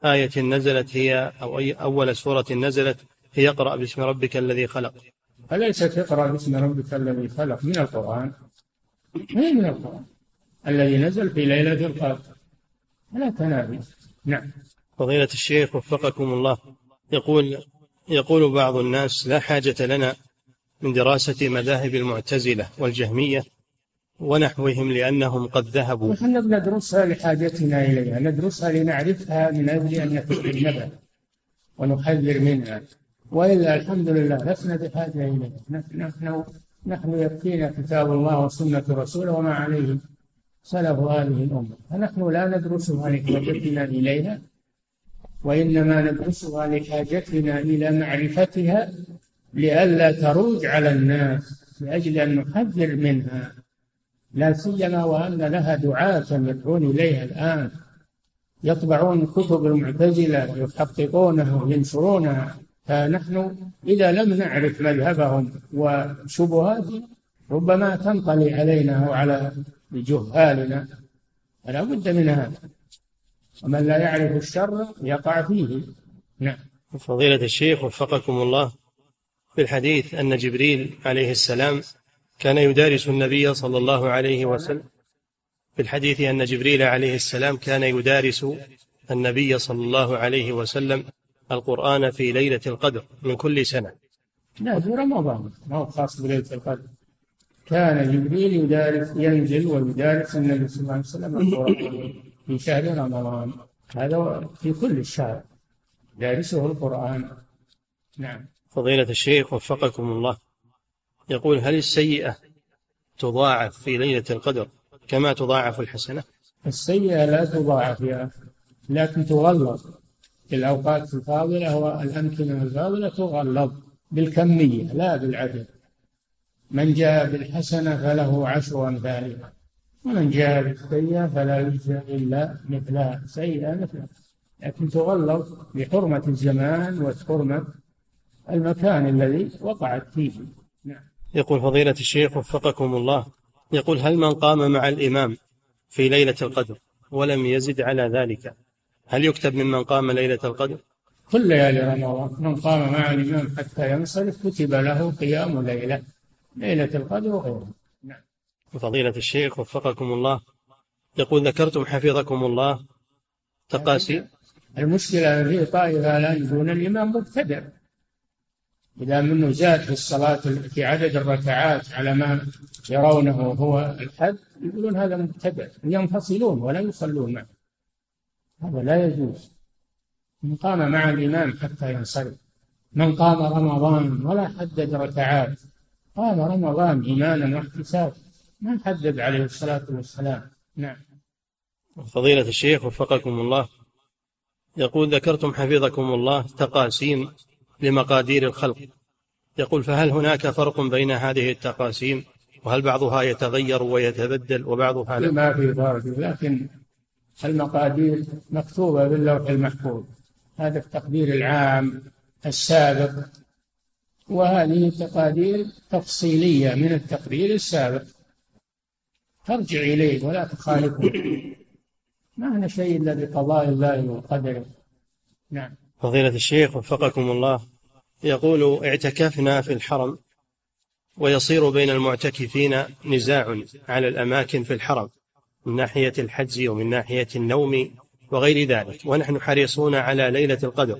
آية نزلت هي أو أي أول سورة نزلت هي اقرأ باسم ربك الذي خلق
أليست اقرأ باسم ربك الذي خلق من القرآن إيه من القرآن الذي نزل في ليلة القدر لا تنافي نعم
فضيلة الشيخ وفقكم الله يقول يقول بعض الناس لا حاجة لنا من دراسة مذاهب المعتزلة والجهمية ونحوهم لأنهم قد ذهبوا
نحن ندرسها لحاجتنا إليها ندرسها لنعرفها من أجل أن نتجنبها ونحذر منها وإلا الحمد لله لسنا بحاجة إليها نحن نحن يبكينا كتاب الله وسنة رسوله وما عليه سلف هذه الأمة فنحن لا ندرسها لحاجتنا إليها وإنما ندرسها لحاجتنا إلى معرفتها لئلا تروج على الناس لأجل أن نحذر منها لا سيما وأن لها دعاة يدعون إليها الآن يطبعون كتب المعتزلة يحققونها وينشرونها فنحن إذا لم نعرف مذهبهم وشبهاتهم ربما تنطلي علينا وعلى جهالنا فلا بد من هذا ومن لا يعرف الشر يقع فيه نعم
فضيلة الشيخ وفقكم الله في الحديث أن جبريل عليه السلام كان يدارس النبي صلى الله عليه وسلم في الحديث أن جبريل عليه السلام كان يدارس النبي صلى الله عليه وسلم القرآن في ليلة القدر من كل سنة
لا في رمضان ما هو خاص بليلة القدر كان جبريل يدارس ينزل ويدارس النبي صلى الله عليه وسلم القرآن في شهر رمضان هذا في كل الشهر دارسه القرآن
نعم فضيلة الشيخ وفقكم الله يقول هل السيئة تضاعف في ليلة القدر كما تضاعف الحسنة
السيئة لا تضاعف يا أخي لكن تغلظ في الأوقات الفاضلة والأمكنة الفاضلة تغلظ بالكمية لا بالعدد من جاء بالحسنة فله عشر أمثالها ومن جاء بالسيئة فلا يجزى إلا مثلها سيئة مثلها لكن تغلظ بحرمة الزمان وحرمة المكان الذي وقعت فيه
يقول فضيلة الشيخ وفقكم الله يقول هل من قام مع الإمام في ليلة القدر ولم يزد على ذلك هل يكتب ممن قام ليلة القدر
كل ليالي رمضان من قام مع الإمام حتى ينصرف كتب له قيام ليلة ليلة القدر وغيرها نعم
فضيلة الشيخ وفقكم الله يقول ذكرتم حفظكم الله تقاسي
المشكلة في طائفة لا يجون الإمام مبتدع إذا منه زاد في الصلاة في عدد الركعات على ما يرونه هو الحد يقولون هذا مبتدع ينفصلون ولا يصلون معه هذا لا يجوز من قام مع الإمام حتى ينصرف من قام رمضان ولا حدد ركعات قام رمضان إيمانا واحتسابا ما حدد عليه الصلاة والسلام نعم
فضيلة الشيخ وفقكم الله يقول ذكرتم حفظكم الله تقاسيم لمقادير الخلق يقول فهل هناك فرق بين هذه التقاسيم وهل بعضها يتغير ويتبدل وبعضها
لا ما في فرق لكن المقادير مكتوبة باللوح المحفوظ هذا التقدير العام السابق وهذه تقادير تفصيلية من التقدير السابق ترجع إليه ولا تخالفه ما هنا شيء إلا بقضاء الله وقدره
نعم فضيلة الشيخ وفقكم الله يقول اعتكفنا في الحرم ويصير بين المعتكفين نزاع على الأماكن في الحرم من ناحية الحج ومن ناحية النوم وغير ذلك ونحن حريصون على ليلة القدر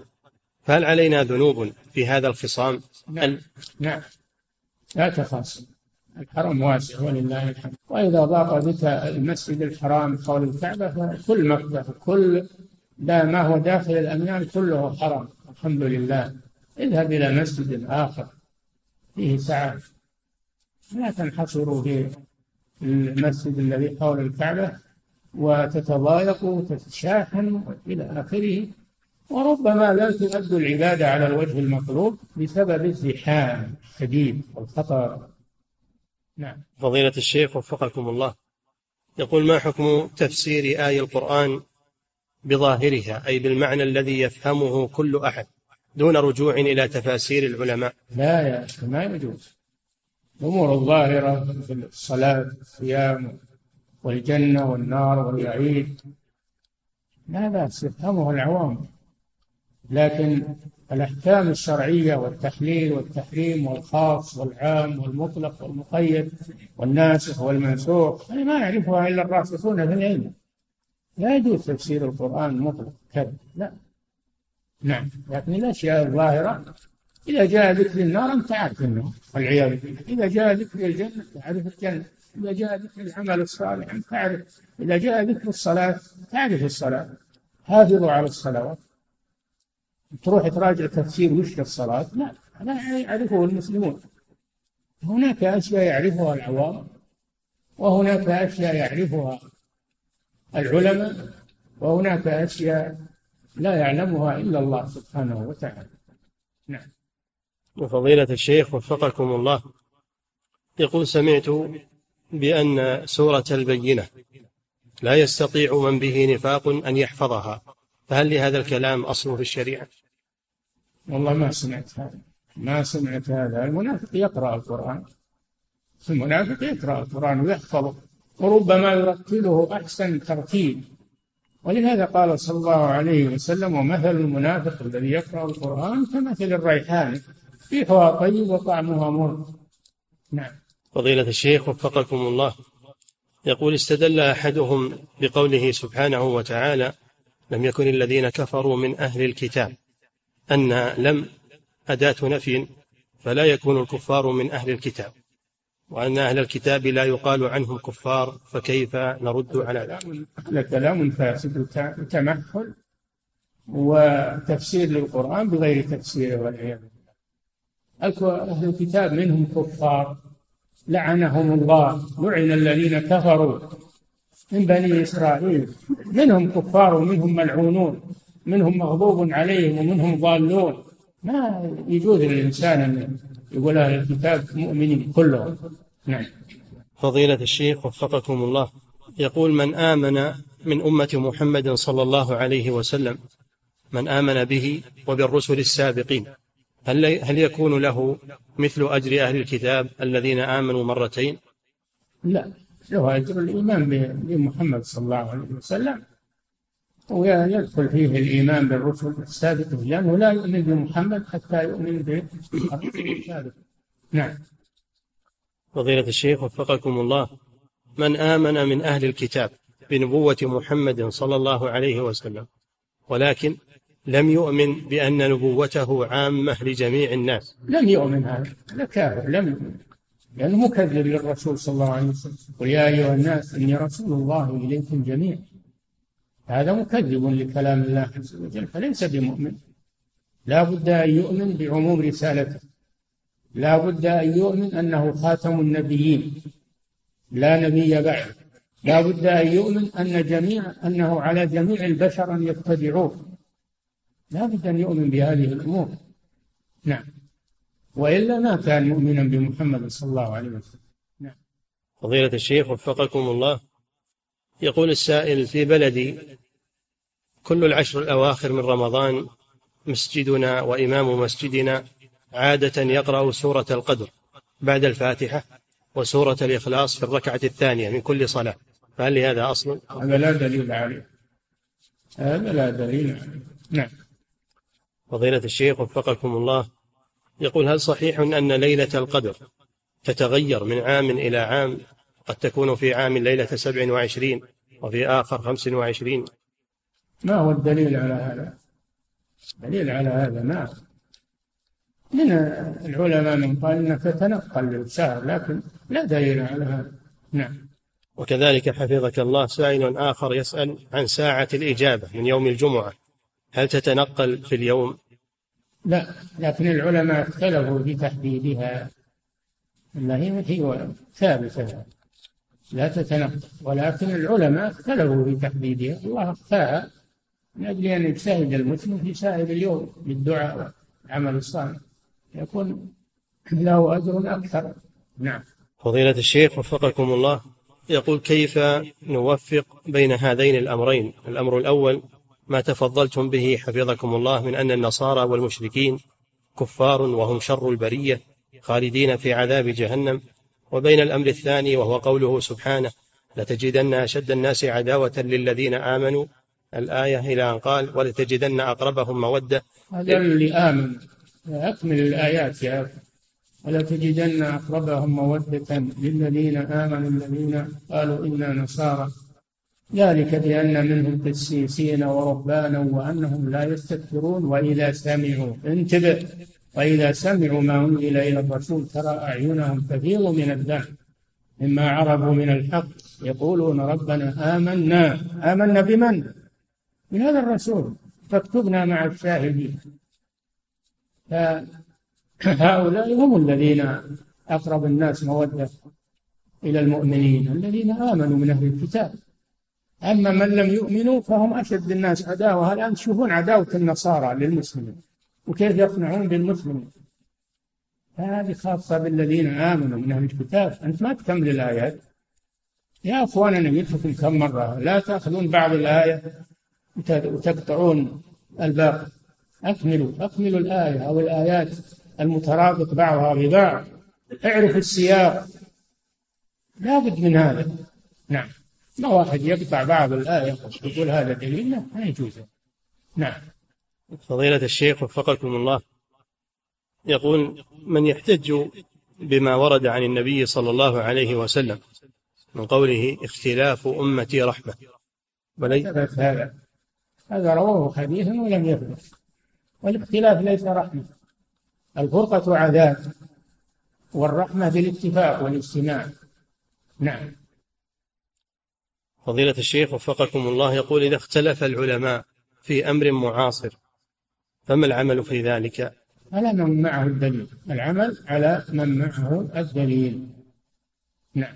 فهل علينا ذنوب في هذا الخصام؟
نعم نعم لا تخاص الحرم واسع ولله الحمد وإذا ضاق بك المسجد الحرام حول الكعبة فكل مكة كل لا ما هو داخل الأميال كله حرام الحمد لله اذهب إلى مسجد آخر فيه سعة لا تنحصروا في المسجد الذي حول الكعبة وتتضايقوا وتتشاحن إلى آخره وربما لا تؤدوا العبادة على الوجه المطلوب بسبب الزحام الشديد والخطر نعم
فضيلة الشيخ وفقكم الله يقول ما حكم تفسير آية القرآن بظاهرها أي بالمعنى الذي يفهمه كل أحد دون رجوع إلى تفاسير العلماء
لا يا أخي ما يجوز الأمور الظاهرة في الصلاة والصيام والجنة والنار والوعيد لا بأس يفهمه العوام لكن الأحكام الشرعية والتحليل والتحريم والخاص والعام والمطلق والمقيد والناسخ والمنسوخ يعني ما يعرفها إلا الراسخون في العلم لا يجوز تفسير القرآن مطلق كذا لا نعم لكن الأشياء الظاهرة إذا جاء ذكر النار أنت تعرف النار والعياذ بالله إذا جاء ذكر الجنة تعرف الجنة إذا جاء ذكر العمل الصالح تعرف إذا جاء ذكر الصلاة تعرف الصلاة حافظوا على الصلوات تروح تراجع تفسير وش الصلاة لا لا يعرفه المسلمون هناك أشياء يعرفها العوام وهناك أشياء يعرفها العلماء وهناك أشياء لا يعلمها إلا الله سبحانه وتعالى نعم
وفضيلة الشيخ وفقكم الله يقول سمعت بأن سورة البينة لا يستطيع من به نفاق أن يحفظها فهل لهذا الكلام أصل في الشريعة؟
والله ما سمعت هذا ما سمعت هذا المنافق يقرأ القرآن المنافق يقرأ القرآن ويحفظه وربما يرتله أحسن ترتيب ولهذا قال صلى الله عليه وسلم ومثل المنافق الذي يقرأ القرآن كمثل الريحان ريحها طيب وطعمها مر
نعم فضيلة الشيخ وفقكم الله يقول استدل أحدهم بقوله سبحانه وتعالى لم يكن الذين كفروا من أهل الكتاب أن لم أداة نفي فلا يكون الكفار من أهل الكتاب وأن أهل الكتاب لا يقال عنهم كفار فكيف نرد على ذلك هذا
كلام فاسد وتمثل وتفسير للقرآن بغير تفسير والعياذ بالله أهل الكتاب منهم كفار لعنهم الله لعن الذين كفروا من بني إسرائيل منهم كفار ومنهم ملعونون منهم مغضوب عليهم ومنهم ضالون ما يجوز للإنسان أن يقول أهل الكتاب مؤمنين كلهم نعم
فضيلة الشيخ وفقكم الله يقول من آمن من أمة محمد صلى الله عليه وسلم من آمن به وبالرسل السابقين هل, هل يكون له مثل أجر أهل الكتاب الذين آمنوا مرتين
لا له أجر الإيمان بمحمد صلى الله عليه وسلم ويدخل فيه الإيمان بالرسل السابقة لأنه لا يؤمن بمحمد حتى يؤمن بالرسل السابقه نعم
فضيلة الشيخ وفقكم الله من آمن من أهل الكتاب بنبوة محمد صلى الله عليه وسلم ولكن لم يؤمن بأن نبوته عامة لجميع الناس
لم يؤمن هذا لا كافر لم يؤمن لأنه مكذب للرسول صلى الله عليه وسلم قل يا أيها الناس إني رسول الله إليكم جميعا هذا مكذب لكلام الله عز وجل فليس بمؤمن لا بد أن يؤمن بعموم رسالته لا بد أن يؤمن أنه خاتم النبيين لا نبي بعد لا بد أن يؤمن أن جميع أنه على جميع البشر أن يتبعوه لا بد أن يؤمن بهذه الأمور نعم وإلا ما كان مؤمنا بمحمد صلى الله عليه وسلم نعم
فضيلة الشيخ وفقكم الله يقول السائل في بلدي كل العشر الأواخر من رمضان مسجدنا وإمام مسجدنا عادة يقرأ سورة القدر بعد الفاتحة وسورة الإخلاص في الركعة الثانية من كل صلاة فهل لهذا أصل؟
هذا لا دليل عليه هذا لا دليل عليه نعم
فضيلة الشيخ وفقكم الله يقول هل صحيح أن ليلة القدر تتغير من عام إلى عام قد تكون في عام ليلة سبع وعشرين وفي آخر خمس وعشرين
ما هو الدليل على هذا الدليل على هذا ما من العلماء من قال انك تتنقل للشهر لكن لا دليل على هذا نعم
وكذلك حفظك الله سائل آخر يسأل عن ساعة الإجابة من يوم الجمعة هل تتنقل في اليوم؟
لا لكن العلماء اختلفوا في تحديدها هي ثابتة لا تتنقض ولكن العلماء اختلفوا في تحديدها الله اخفاها من أجل أن يجتهد المسلم في سائر اليوم بالدعاء والعمل الصالح يكون له أجر أكثر نعم
فضيلة الشيخ وفقكم الله يقول كيف نوفق بين هذين الأمرين الأمر الأول ما تفضلتم به حفظكم الله من أن النصارى والمشركين كفار وهم شر البرية خالدين في عذاب جهنم وبين الأمر الثاني وهو قوله سبحانه لتجدن أشد الناس عداوة للذين آمنوا الآية إلى أن قال ولتجدن أقربهم مودة
هذا اللي آمن أكمل الآيات يا أخي ولتجدن أقربهم مودة للذين آمنوا الذين قالوا إنا نصارى ذلك بأن منهم قسيسين ورهبانا وأنهم لا يستكبرون وإذا سمعوا انتبه وإذا سمعوا ما أنزل إلى الرسول ترى أعينهم تفيض من الدم مما عرفوا من الحق يقولون ربنا آمنا آمنا بمن؟ من هذا الرسول فاكتبنا مع الشاهدين فهؤلاء هم الذين أقرب الناس مودة إلى المؤمنين الذين آمنوا من أهل الكتاب أما من لم يؤمنوا فهم أشد الناس عداوة الآن تشوفون عداوة النصارى للمسلمين وكيف يقنعون بالمسلم هذه خاصة بالذين آمنوا من أهل الكتاب أنت ما تكمل الآيات يا أخواننا قلت لكم كم مرة لا تأخذون بعض الآية وتقطعون الباقي أكملوا أكملوا الآية أو الآيات المترابط بعضها ببعض اعرف السياق لابد من هذا نعم ما واحد يقطع بعض الآية ويقول هذا دليل لا ما يجوز
نعم فضيلة الشيخ وفقكم الله يقول من يحتج بما ورد عن النبي صلى الله عليه وسلم من قوله اختلاف أمتي رحمة
ولي هذا هذا رواه حديث ولم يثبت والاختلاف ليس رحمة الفرقة عذاب والرحمة بالاتفاق والاجتماع نعم
فضيلة الشيخ وفقكم الله يقول إذا اختلف العلماء في أمر معاصر فما العمل في ذلك
على من معه الدليل العمل على من معه الدليل نعم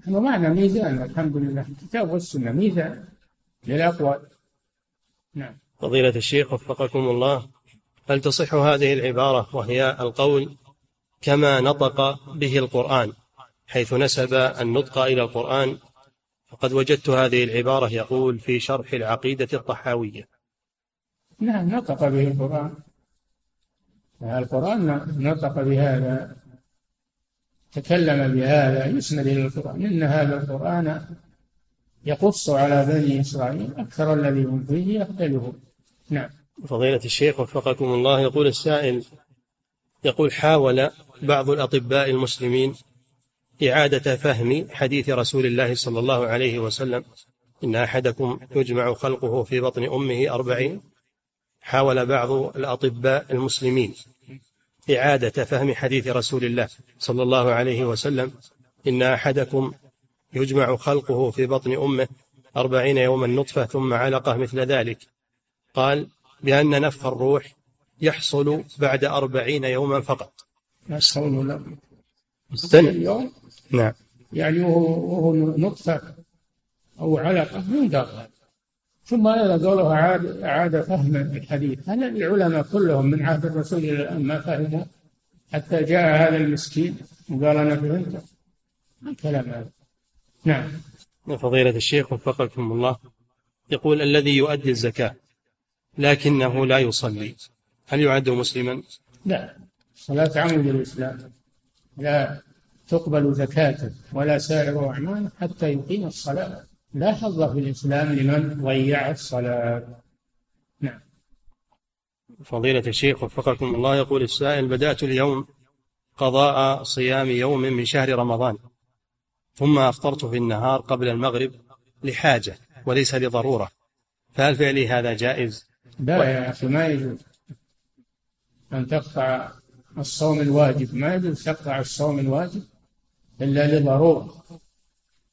نحن معنا ميزان الحمد لله الكتاب والسنة ميزان للأقوال
نعم فضيلة الشيخ وفقكم الله هل تصح هذه العبارة وهي القول كما نطق به القرآن حيث نسب النطق إلى القرآن فقد وجدت هذه العبارة يقول في شرح العقيدة الطحاوية
نعم نطق به القرآن القرآن نطق بهذا تكلم بهذا يسند إلى القرآن إن هذا القرآن يقص على بني إسرائيل أكثر الذي هم فيه يقتله
نعم فضيلة الشيخ وفقكم الله يقول السائل يقول حاول بعض الأطباء المسلمين إعادة فهم حديث رسول الله صلى الله عليه وسلم إن أحدكم يجمع خلقه في بطن أمه أربعين حاول بعض الأطباء المسلمين إعادة فهم حديث رسول الله صلى الله عليه وسلم إن أحدكم يجمع خلقه في بطن أمه أربعين يوما نطفة ثم علقة مثل ذلك قال بأن نفخ الروح يحصل بعد أربعين يوما فقط
يحصل سنة يوم نعم يعني وهو نطفة أو علقة من دار ثم أيضا قوله أعاد, أعاد فهم الحديث هل العلماء كلهم من عهد الرسول إلى الآن ما فهموا حتى جاء هذا المسكين وقال أنا فهمت ما الكلام هذا
نعم فضيلة الشيخ وفقكم الله يقول الذي يؤدي الزكاة لكنه لا يصلي هل يعد مسلما؟
لا صلاة عمود الإسلام لا تقبل زكاته ولا سائر أعماله حتى يقيم الصلاة لا حظ في الإسلام لمن ضيع الصلاة
نعم فضيلة الشيخ وفقكم الله يقول السائل بدأت اليوم قضاء صيام يوم من شهر رمضان ثم أفطرت في النهار قبل المغرب لحاجة وليس لضرورة فهل فعلي هذا جائز؟
لا يا أخي ما يجوز أن تقطع الصوم الواجب ما يجوز تقطع الصوم الواجب إلا لضرورة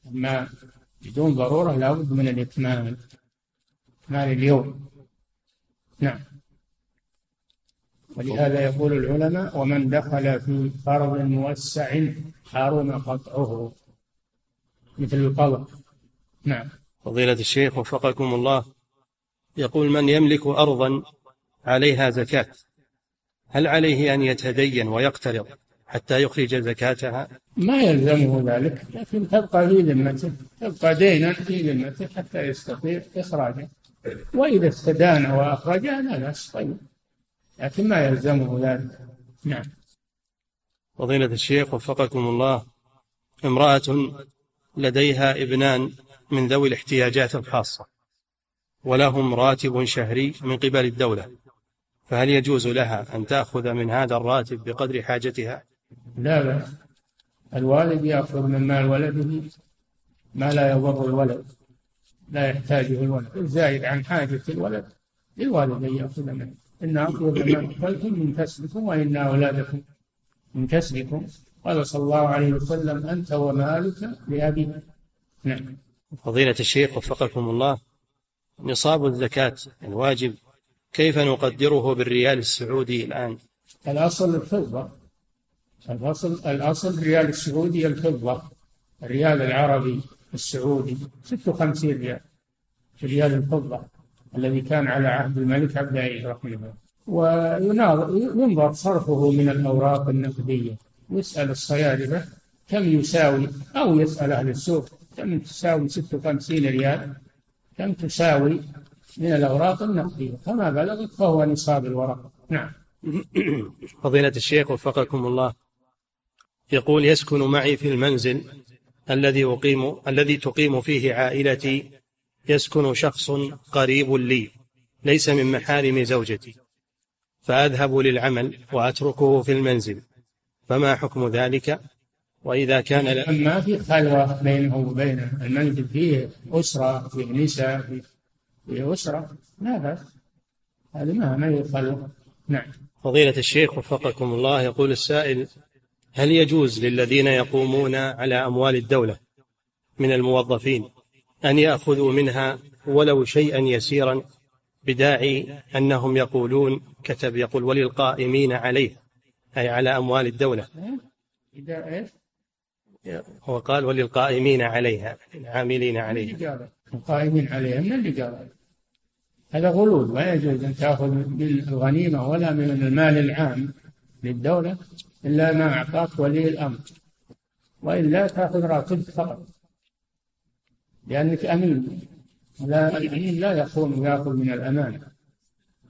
أما بدون ضرورة لابد من الإكمال إكمال اليوم نعم ولهذا يقول العلماء ومن دخل في فرض موسع حرم قطعه مثل القضاء نعم
فضيلة الشيخ وفقكم الله يقول من يملك أرضا عليها زكاة هل عليه أن يتدين ويقترض حتى يخرج زكاتها
ما يلزمه ذلك لكن تبقى في ذمته تبقى دينا في ذمته حتى يستطيع إخراجه وإذا استدان وأخرجها لا بأس طيب لكن ما يلزمه ذلك نعم
فضيلة الشيخ وفقكم الله امرأة لديها ابنان من ذوي الاحتياجات الخاصة ولهم راتب شهري من قبل الدولة فهل يجوز لها أن تأخذ من هذا الراتب بقدر حاجتها
لا بأس الوالد يأخذ من مال ولده ما لا يضر الولد لا يحتاجه الولد الزايد عن حاجة الولد للوالد أن يأخذ منه إن أطلب ما أقبلتم من كسبكم وإن أولادكم من كسبكم قال صلى الله عليه وسلم أنت ومالك لأبيك
نعم فضيلة الشيخ وفقكم الله نصاب الزكاة الواجب كيف نقدره بالريال السعودي الآن؟
الأصل الفضة الأصل الأصل ريال السعودي الفضة الريال العربي السعودي 56 ريال في ريال الفضة الذي كان على عهد الملك عبد العزيز رحمه الله وينظر صرفه من الأوراق النقدية يسأل الصيادلة كم يساوي أو يسأل أهل السوق كم تساوي 56 ريال كم تساوي من الأوراق النقدية فما بلغت فهو نصاب الورق نعم
فضيلة الشيخ وفقكم الله يقول يسكن معي في المنزل الذي أقيم الذي تقيم فيه عائلتي يسكن شخص قريب لي ليس من محارم زوجتي فأذهب للعمل وأتركه في المنزل فما حكم ذلك
وإذا كان ل... أما في خلوة بينه وبين المنزل فيه أسرة فيه نساء فيه, أسرة لا بأس هذه ما ما يخلو
نعم فضيلة الشيخ وفقكم الله يقول السائل هل يجوز للذين يقومون على أموال الدولة من الموظفين أن يأخذوا منها ولو شيئا يسيرا بداعي أنهم يقولون كتب يقول وللقائمين عليه أي على أموال الدولة هو قال وللقائمين عليها العاملين عليها
القائمين عليها من اللي قال هذا غلول ما يجوز أن تأخذ من الغنيمة ولا من المال العام للدولة إلا ما أعطاك ولي الأمر وإلا تأخذ راتبك فقط لأنك أمين لا الأمين لا يخون يأخذ من الأمانة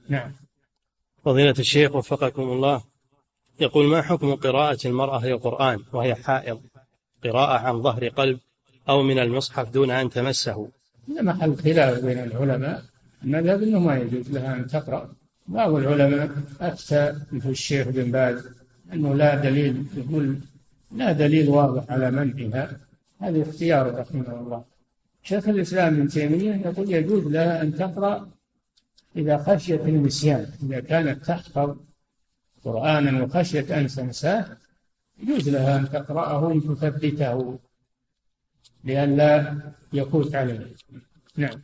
نعم فضيلة الشيخ وفقكم الله يقول ما حكم قراءة المرأة للقرآن وهي حائض قراءة عن ظهر قلب أو من المصحف دون أن تمسه
محل خلاف بين العلماء المذهب أنه ما يجوز لها أن تقرأ بعض العلماء أفتى مثل الشيخ بن باز أنه لا دليل يقول لا دليل واضح على منعها هذا اختيار رحمه الله شيخ الإسلام ابن تيمية يقول يجوز لها أن تقرأ إذا خشيت النسيان إذا كانت تحفظ قرآنا وخشيت أن تنساه يجوز لها أن تقرأه أن تثبته لئلا يفوت عليه
نعم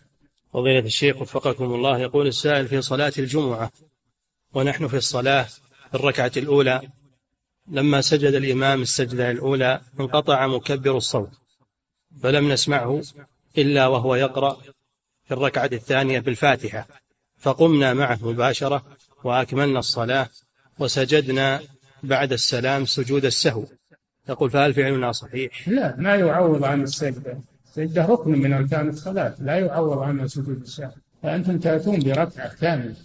فضيلة الشيخ وفقكم الله يقول السائل في صلاة الجمعة ونحن في الصلاة في الركعة الأولى لما سجد الإمام السجدة الأولى انقطع مكبر الصوت فلم نسمعه إلا وهو يقرأ في الركعة الثانية بالفاتحة فقمنا معه مباشرة وأكملنا الصلاة وسجدنا بعد السلام سجود السهو يقول فهل فعلنا صحيح؟
لا ما يعوض عن السجدة السجدة ركن من أركان الصلاة لا يعوض عنها سجود السهو فأنتم تأتون بركعة كاملة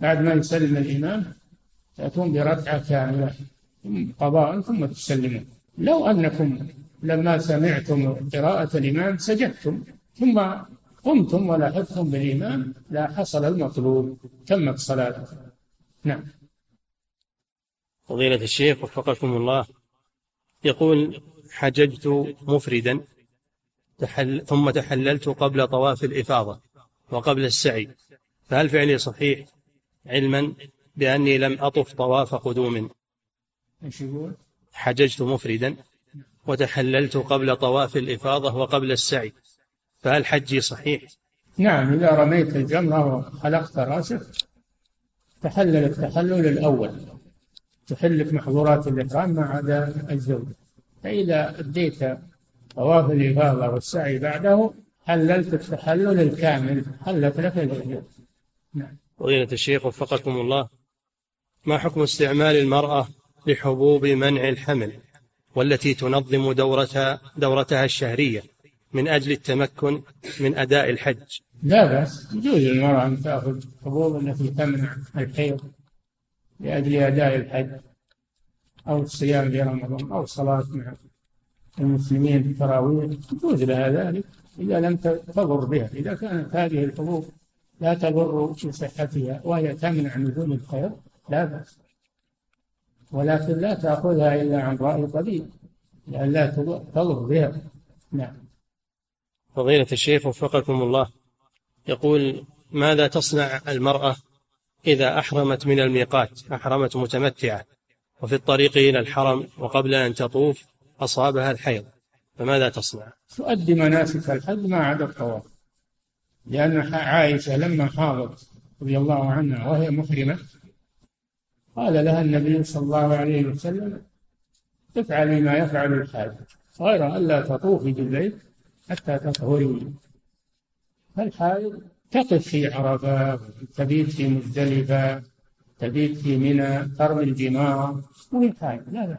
بعد ما يسلم الإمام تأتون بركعة كاملة قضاء ثم تسلمون لو أنكم لما سمعتم قراءة الإمام سجدتم ثم قمتم ولاحظتم بالإمام لا حصل المطلوب تمت صلاتكم
نعم فضيلة الشيخ وفقكم الله يقول حججت مفردا تحل ثم تحللت قبل طواف الإفاضة وقبل السعي فهل فعلي صحيح علما بأني لم أطف طواف قدوم ايش يقول؟ حججت مفردا وتحللت قبل طواف الإفاضة وقبل السعي فهل حجي صحيح؟
نعم إذا رميت الجمرة وحلقت رأسك تحلل التحلل الأول تحلك محظورات الإحرام ما عدا الزوجة فإذا أديت طواف الإفاضة والسعي بعده حللت التحلل الكامل حلت لك الجمرة
نعم فضيلة الشيخ وفقكم الله ما حكم استعمال المرأة لحبوب منع الحمل والتي تنظم دورتها دورتها الشهرية من أجل التمكن من أداء الحج
لا بأس يجوز للمرأة أن تأخذ حبوب التي تمنع الحيض لأجل أداء الحج أو الصيام في رمضان أو الصلاة مع المسلمين في التراويح يجوز لها ذلك إذا لم تضر بها إذا كانت هذه الحبوب لا تضر بصحتها وهي تمنع نزول الخير لا بأس ولكن لا تأخذها إلا عن رأي طبيب لأن لا تضر بها نعم
فضيلة الشيخ وفقكم الله يقول ماذا تصنع المرأة إذا أحرمت من الميقات أحرمت متمتعة وفي الطريق إلى الحرم وقبل أن تطوف أصابها الحيض فماذا تصنع؟
تؤدي مناسك الحج ما عدا الطواف لأن عائشة لما حاضت رضي الله عنها وهي محرمة قال لها النبي صلى الله عليه وسلم افعلي ما يفعل الحاج غير أن لا تطوفي بالبيت حتى تطهري فالحائض تقف في عرفة تبيت في مزدلفة تبيت في منى ترمي الجمار وهي حائض لا لا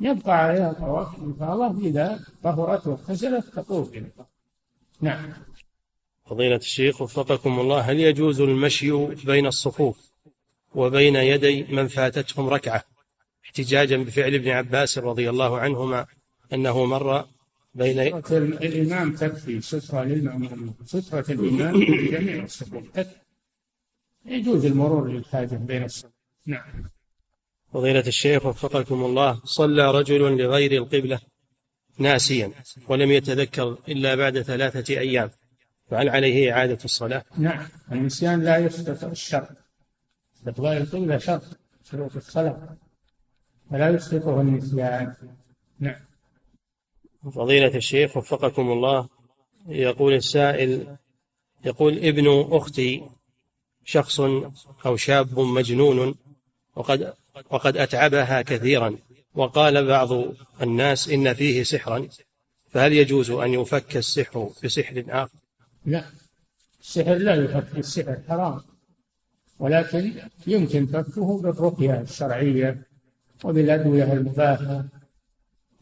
يبقى عليها طواف ان شاء الله إذا طهرت واغتسلت تطوف
نعم فضيلة الشيخ وفقكم الله هل يجوز المشي بين الصفوف وبين يدي من فاتتهم ركعة احتجاجا بفعل ابن عباس رضي الله عنهما أنه مر
بين سترة الإمام تكفي سترة للمأمومين سترة الإمام لجميع الصفوف يجوز المرور للحاجة بين الصفوف نعم
فضيلة الشيخ وفقكم الله صلى رجل لغير القبلة ناسيا ولم يتذكر إلا بعد ثلاثة أيام فهل عليه إعادة الصلاة؟
نعم النسيان لا يستطيع الشر إبطال القبلة شرط شروط الصلاة
فلا يسقطه النسيان نعم فضيلة الشيخ وفقكم الله يقول السائل يقول ابن أختي شخص أو شاب مجنون وقد وقد أتعبها كثيرا وقال بعض الناس إن فيه سحرا فهل يجوز أن يفك السحر بسحر آخر؟
لا نعم. السحر لا يفك السحر حرام ولكن يمكن فكه بالرقية الشرعية وبالأدوية المباحة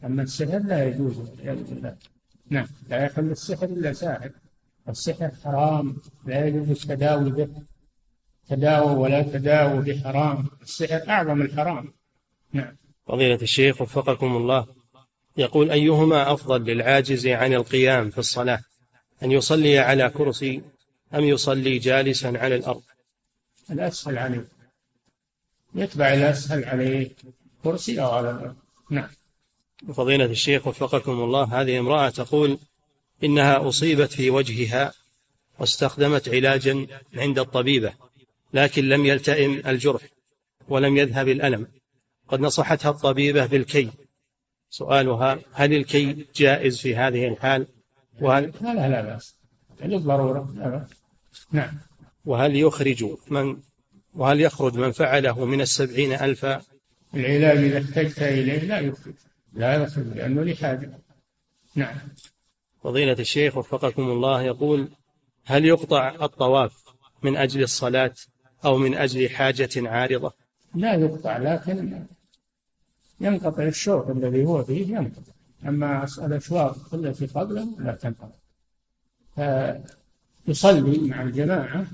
أما السحر لا يجوز نعم لا يحل السحر إلا ساحر السحر حرام لا يجوز التداوي به تداوى ولا تداوى بحرام السحر أعظم الحرام
نعم فضيلة الشيخ وفقكم الله يقول أيهما أفضل للعاجز عن القيام في الصلاة أن يصلي على كرسي أم يصلي جالسا على الأرض الأسهل عليه
يتبع الأسهل عليه كرسي أو على الأرض نعم
فضيلة الشيخ وفقكم الله هذه امرأة تقول إنها أصيبت في وجهها واستخدمت علاجا عند الطبيبة لكن لم يلتئم الجرح ولم يذهب الألم قد نصحتها الطبيبة بالكي سؤالها هل الكي جائز في هذه الحال
وهل لا لا, لا بأس للضرورة لا بأس
نعم وهل يخرج من وهل يخرج من فعله من السبعين ألفا
العلاج إذا احتجت إليه لا يخرج لا يخرج لأنه لحاجة
نعم فضيلة الشيخ وفقكم الله يقول هل يقطع الطواف من أجل الصلاة أو من أجل حاجة عارضة
لا يقطع لكن ينقطع الشوط الذي هو فيه ينقطع أما الأشواط التي قبله لا تنقطع فيصلي مع الجماعة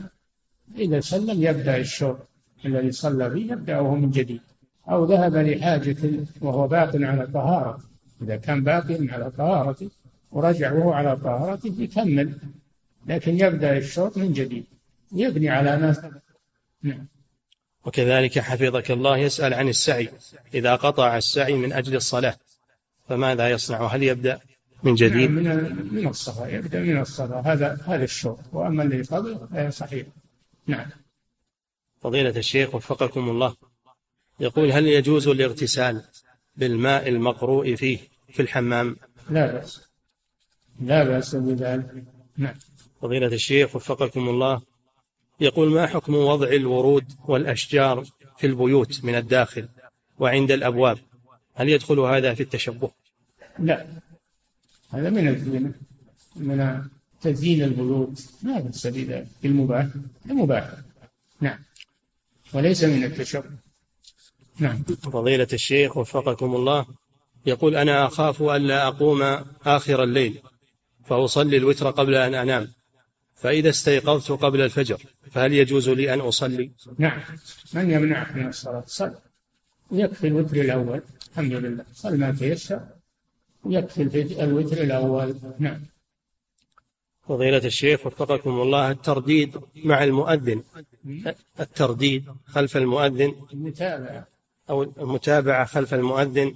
إذا سلم يبدأ الشوط الذي صلى فيه يبدأه من جديد أو ذهب لحاجة وهو باق على طهارة إذا كان باق على طهارته ورجع وهو على طهارته يكمل لكن يبدأ الشوط من جديد يبني على ما نعم
وكذلك حفظك الله يسأل عن السعي إذا قطع السعي من أجل الصلاة فماذا يصنع هل يبدأ من نعم، جديد؟
نعم من من الصلاة يبدأ من الصلاة هذا هذا الشوط وأما اللي قبله صحيح نعم
فضيلة الشيخ وفقكم الله يقول هل يجوز الاغتسال بالماء المقروء فيه في الحمام
لا بأس لا بأس بذلك نعم
فضيلة الشيخ وفقكم الله يقول ما حكم وضع الورود والأشجار في البيوت من الداخل وعند الأبواب هل يدخل هذا في التشبه
لا هذا من من تزيين البيوت ما بأس بذلك المباح المباح نعم وليس من التشبه
نعم فضيلة الشيخ وفقكم الله يقول أنا أخاف ألا أقوم آخر الليل فأصلي الوتر قبل أن أنام فإذا استيقظت قبل الفجر فهل يجوز لي أن أصلي؟
نعم من يمنعك من الصلاة صل ويكفي الوتر الأول الحمد لله صل ما تيسر ويكفي الوتر الأول نعم
فضيلة الشيخ وفقكم الله الترديد مع المؤذن الترديد خلف المؤذن المتابعة
أو
المتابعة خلف المؤذن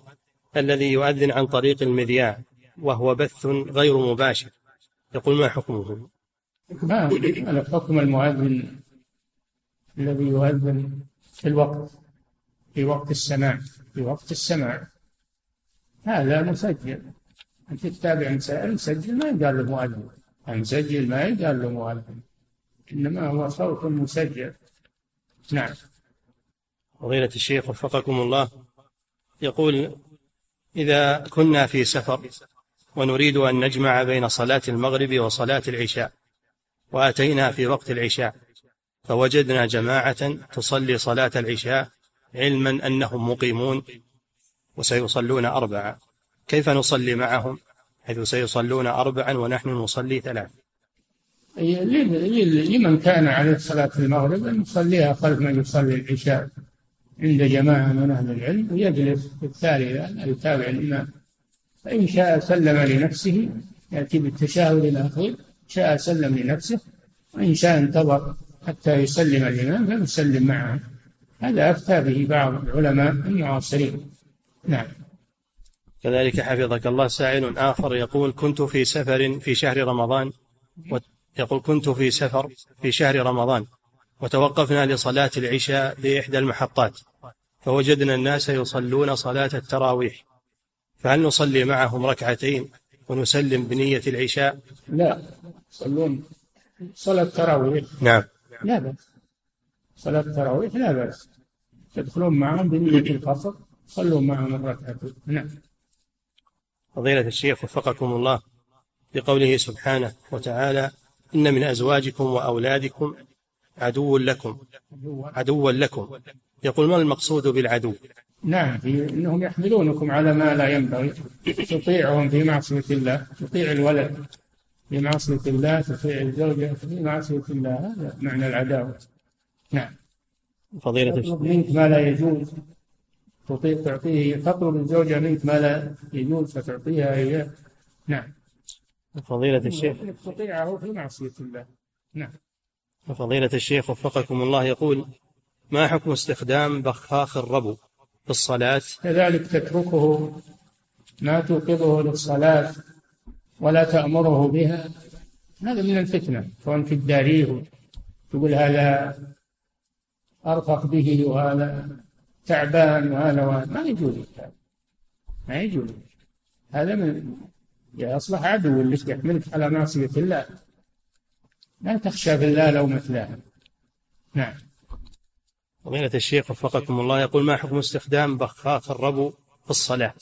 الذي يؤذن عن طريق المذياع وهو بث غير مباشر يقول ما حكمه؟
ما حكم المؤذن الذي يؤذن في الوقت في وقت السماع في وقت السماع هذا مسجل أنت تتابع مسجل ما يقال له مؤذن المسجل ما يقال له مؤذن إنما هو صوت مسجل نعم
فضيلة الشيخ وفقكم الله يقول إذا كنا في سفر ونريد أن نجمع بين صلاة المغرب وصلاة العشاء وأتينا في وقت العشاء فوجدنا جماعة تصلي صلاة العشاء علما أنهم مقيمون وسيصلون أربعة كيف نصلي معهم حيث سيصلون أربعا ونحن نصلي ثلاث لمن
كان على صلاة المغرب أن يصليها خلف من يصلي العشاء عند جماعة من أهل العلم ويجلس في الثالثة يتابع الإمام فإن شاء سلم لنفسه يأتي بالتشهد الأخير شاء سلم لنفسه وإن شاء انتظر حتى يسلم الإمام فيسلم معه هذا أفتى به بعض العلماء المعاصرين نعم
كذلك حفظك الله سائل آخر يقول كنت في سفر في شهر رمضان يقول كنت في سفر في شهر رمضان وتوقفنا لصلاة العشاء بإحدى المحطات فوجدنا الناس يصلون صلاة التراويح فهل نصلي معهم ركعتين ونسلم بنية العشاء
لا يصلون صلاة التراويح نعم لا بأس صلاة التراويح لا بأس تدخلون معهم بنية الفصل صلوا معهم الركعتين نعم
فضيلة الشيخ وفقكم الله بقوله سبحانه وتعالى إن من أزواجكم وأولادكم عدو لكم عدوا لكم يقول ما المقصود بالعدو
نعم انهم يحملونكم على ما لا ينبغي تطيعهم في معصيه الله تطيع الولد في معصيه الله تطيع الزوجه في معصيه الله هذا معنى العداوه نعم فضيلة منك ما لا يجوز تطيق تعطيه تطلب من زوجها منك ما لا يجوز فتعطيها إياه
نعم فضيلة الشيخ تطيعه في معصية الله نعم فضيلة الشيخ وفقكم الله يقول ما حكم استخدام بخاخ الربو في الصلاة
كذلك تتركه ما توقظه للصلاة ولا تأمره بها هذا من الفتنة كون الداريه تقول هذا أرفق به وهذا تعبان وهذا وهذا ما يجوز ما يجوز هذا من يصلح يعني عدو لك يحملك على معصية الله لا تخشى بالله لو مثلها نعم
فضيلة الشيخ وفقكم الله يقول ما حكم استخدام بخاخ الربو في الصلاة؟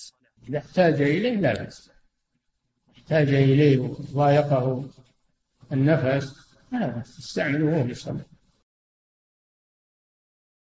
إذا احتاج إليه لا بأس احتاج إليه وضايقه النفس لا بأس استعمله وهو يصلي